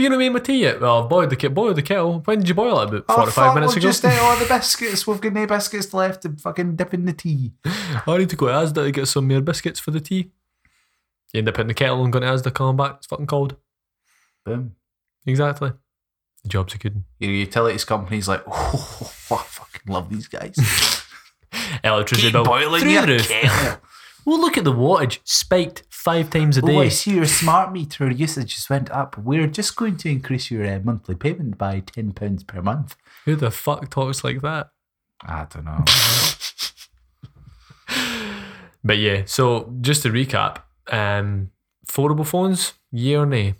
You not made my tea yet? Well, I've boiled the, boiled the kettle. When did you boil it? About Oh, 45 fuck, minutes ago? Oh, just ate [laughs] uh, all the biscuits. We've got no biscuits left to fucking dip in the tea. I need to go to Asda to get some more biscuits for the tea. You end up putting the kettle and going to Asda, coming back. It's fucking cold. Boom. Exactly. The job's a good one. Your utilities company's like, [laughs] oh, I fucking love these guys. [laughs] Electricity Keep bill boiling through your the roof. kettle. Well, look at the wattage spiked five times a day. Oh, I see your smart meter usage just went up. We're just going to increase your uh, monthly payment by £10 per month. Who the fuck talks like that? I don't know. [laughs] But yeah, so just to recap, um, foldable phones, yeah or nay?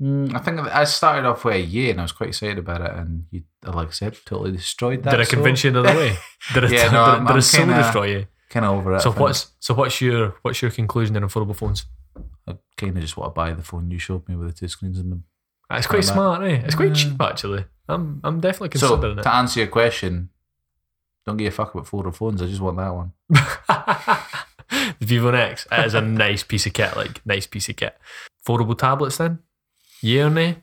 Mm, I think I started off with a year and I was quite excited about it. And you, like I said, totally destroyed that. Did I convince you another way? [laughs] Did I, Yeah, [laughs] no, I- I'm- did I I'm so kinda- destroy you? Kind of over it. So what's so what's your what's your conclusion then on foldable phones? I kind of just want to buy the phone you showed me with the two screens in them. It's quite smart, eh? It's quite Yeah. cheap actually. I'm I'm definitely considering So, considering to answer your question, don't give a fuck about foldable phones. I just want that one. it. [laughs] the Vivo NEX it is a nice piece of kit, like nice piece of kit. Foldable tablets then? Yeah or nay?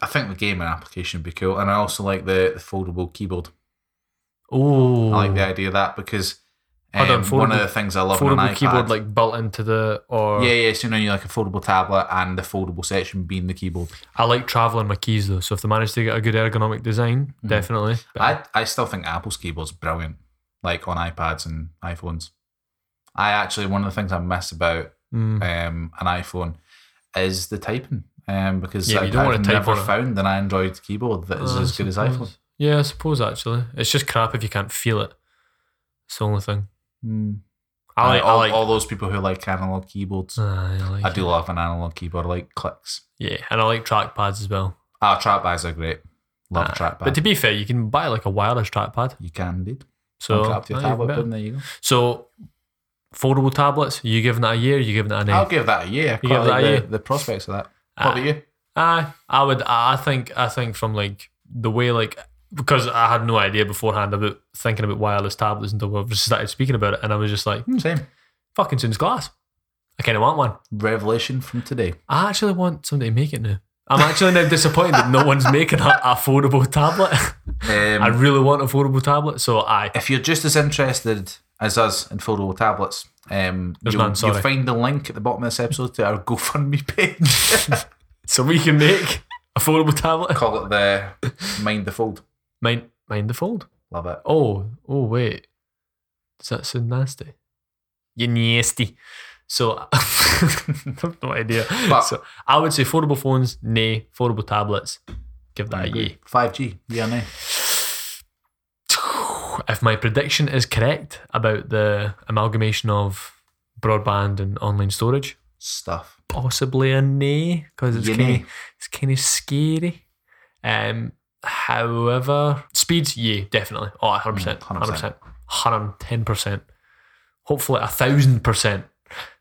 I think the gaming application would be cool. And I also like the, the foldable keyboard. Oh, I like the idea of that because Um, one of the things I love on an foldable iPad. keyboard like built into the or yeah, yeah. So now you like a foldable tablet and the foldable section being the keyboard. I like traveling my keys though. So if they manage to get a good ergonomic design, definitely. But I, I still think Apple's keyboard's brilliant, like on iPads and iPhones. I actually one of the things I miss about mm, um, an iPhone is the typing, um, because Yeah, I, you don't I've type never on it. found an Android keyboard that is I as good as iPhone. Yeah, I suppose actually. It's just crap if you can't feel it. It's the only thing. Mm. I like, all, I like, all those people who like analog keyboards. Aye, I like I do it. love an analog keyboard. I like clicks. Yeah, and I like trackpads as well. Ah, trackpads are great. Love Aye. trackpad. But to be fair, you can buy like a wireless trackpad. you can indeed. So, it up to your tablet. Boom, there you go. so Foldable tablets. You giving that a year? You giving that an A? I'll give that a year. You Quite give that a the, year? the prospects of that. What about you? Aye, I would. I think. I think from like the way like because I had no idea beforehand about thinking about wireless tablets until we started speaking about it, and I was just like, hmm, Same. fucking soon's glass. I kind of want one. Revelation from today. I actually want somebody to make it now. I'm actually now disappointed that no [laughs] one's making a, a foldable tablet. [laughs] Um, I really want a foldable tablet, so I. if you're just as interested as us in foldable tablets, um, There's you'll, none, sorry. you'll find the link at the bottom of this episode to our [laughs] GoFundMe page. So we can make a foldable tablet. Call it the Mind the Fold. Mind, mind the fold. Love it. Oh, oh wait. Does that sound nasty? You nasty. So [laughs] I've no idea. But- so I would say foldable phones, nay. Foldable tablets, give that a yay. 5G, yeah, nay. If my prediction is correct about the amalgamation of broadband and online storage, Stuff. possibly a nay because it's kind of it's kind of scary. Um, however, speeds, yeah, definitely. Oh, 100 percent, Mm, hundred 100%. hundred ten percent. Hopefully, a thousand percent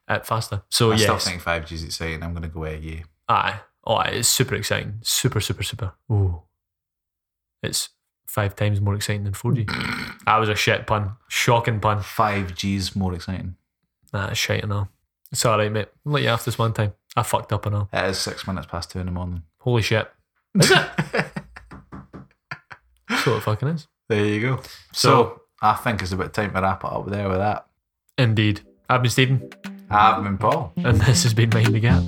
at faster. So I still yes, think 5G is exciting. I'm going to go with yeah. aye, oh, it's super exciting, super, super, super. Ooh, it's five times more exciting than 4G. [clears throat] that was a shit pun, shocking pun. 5G's more exciting. Nah, it's shite and all. It's all right, mate. I'll let you off this one time. I fucked up and all. It is six minutes past two in the morning. Holy shit. Is it? [laughs] That's what it fucking is. There you go. So, So- I think it's about time to wrap it up there with that. Indeed. I've been Stephen, I've been Paul. and this has been Mind the Gap.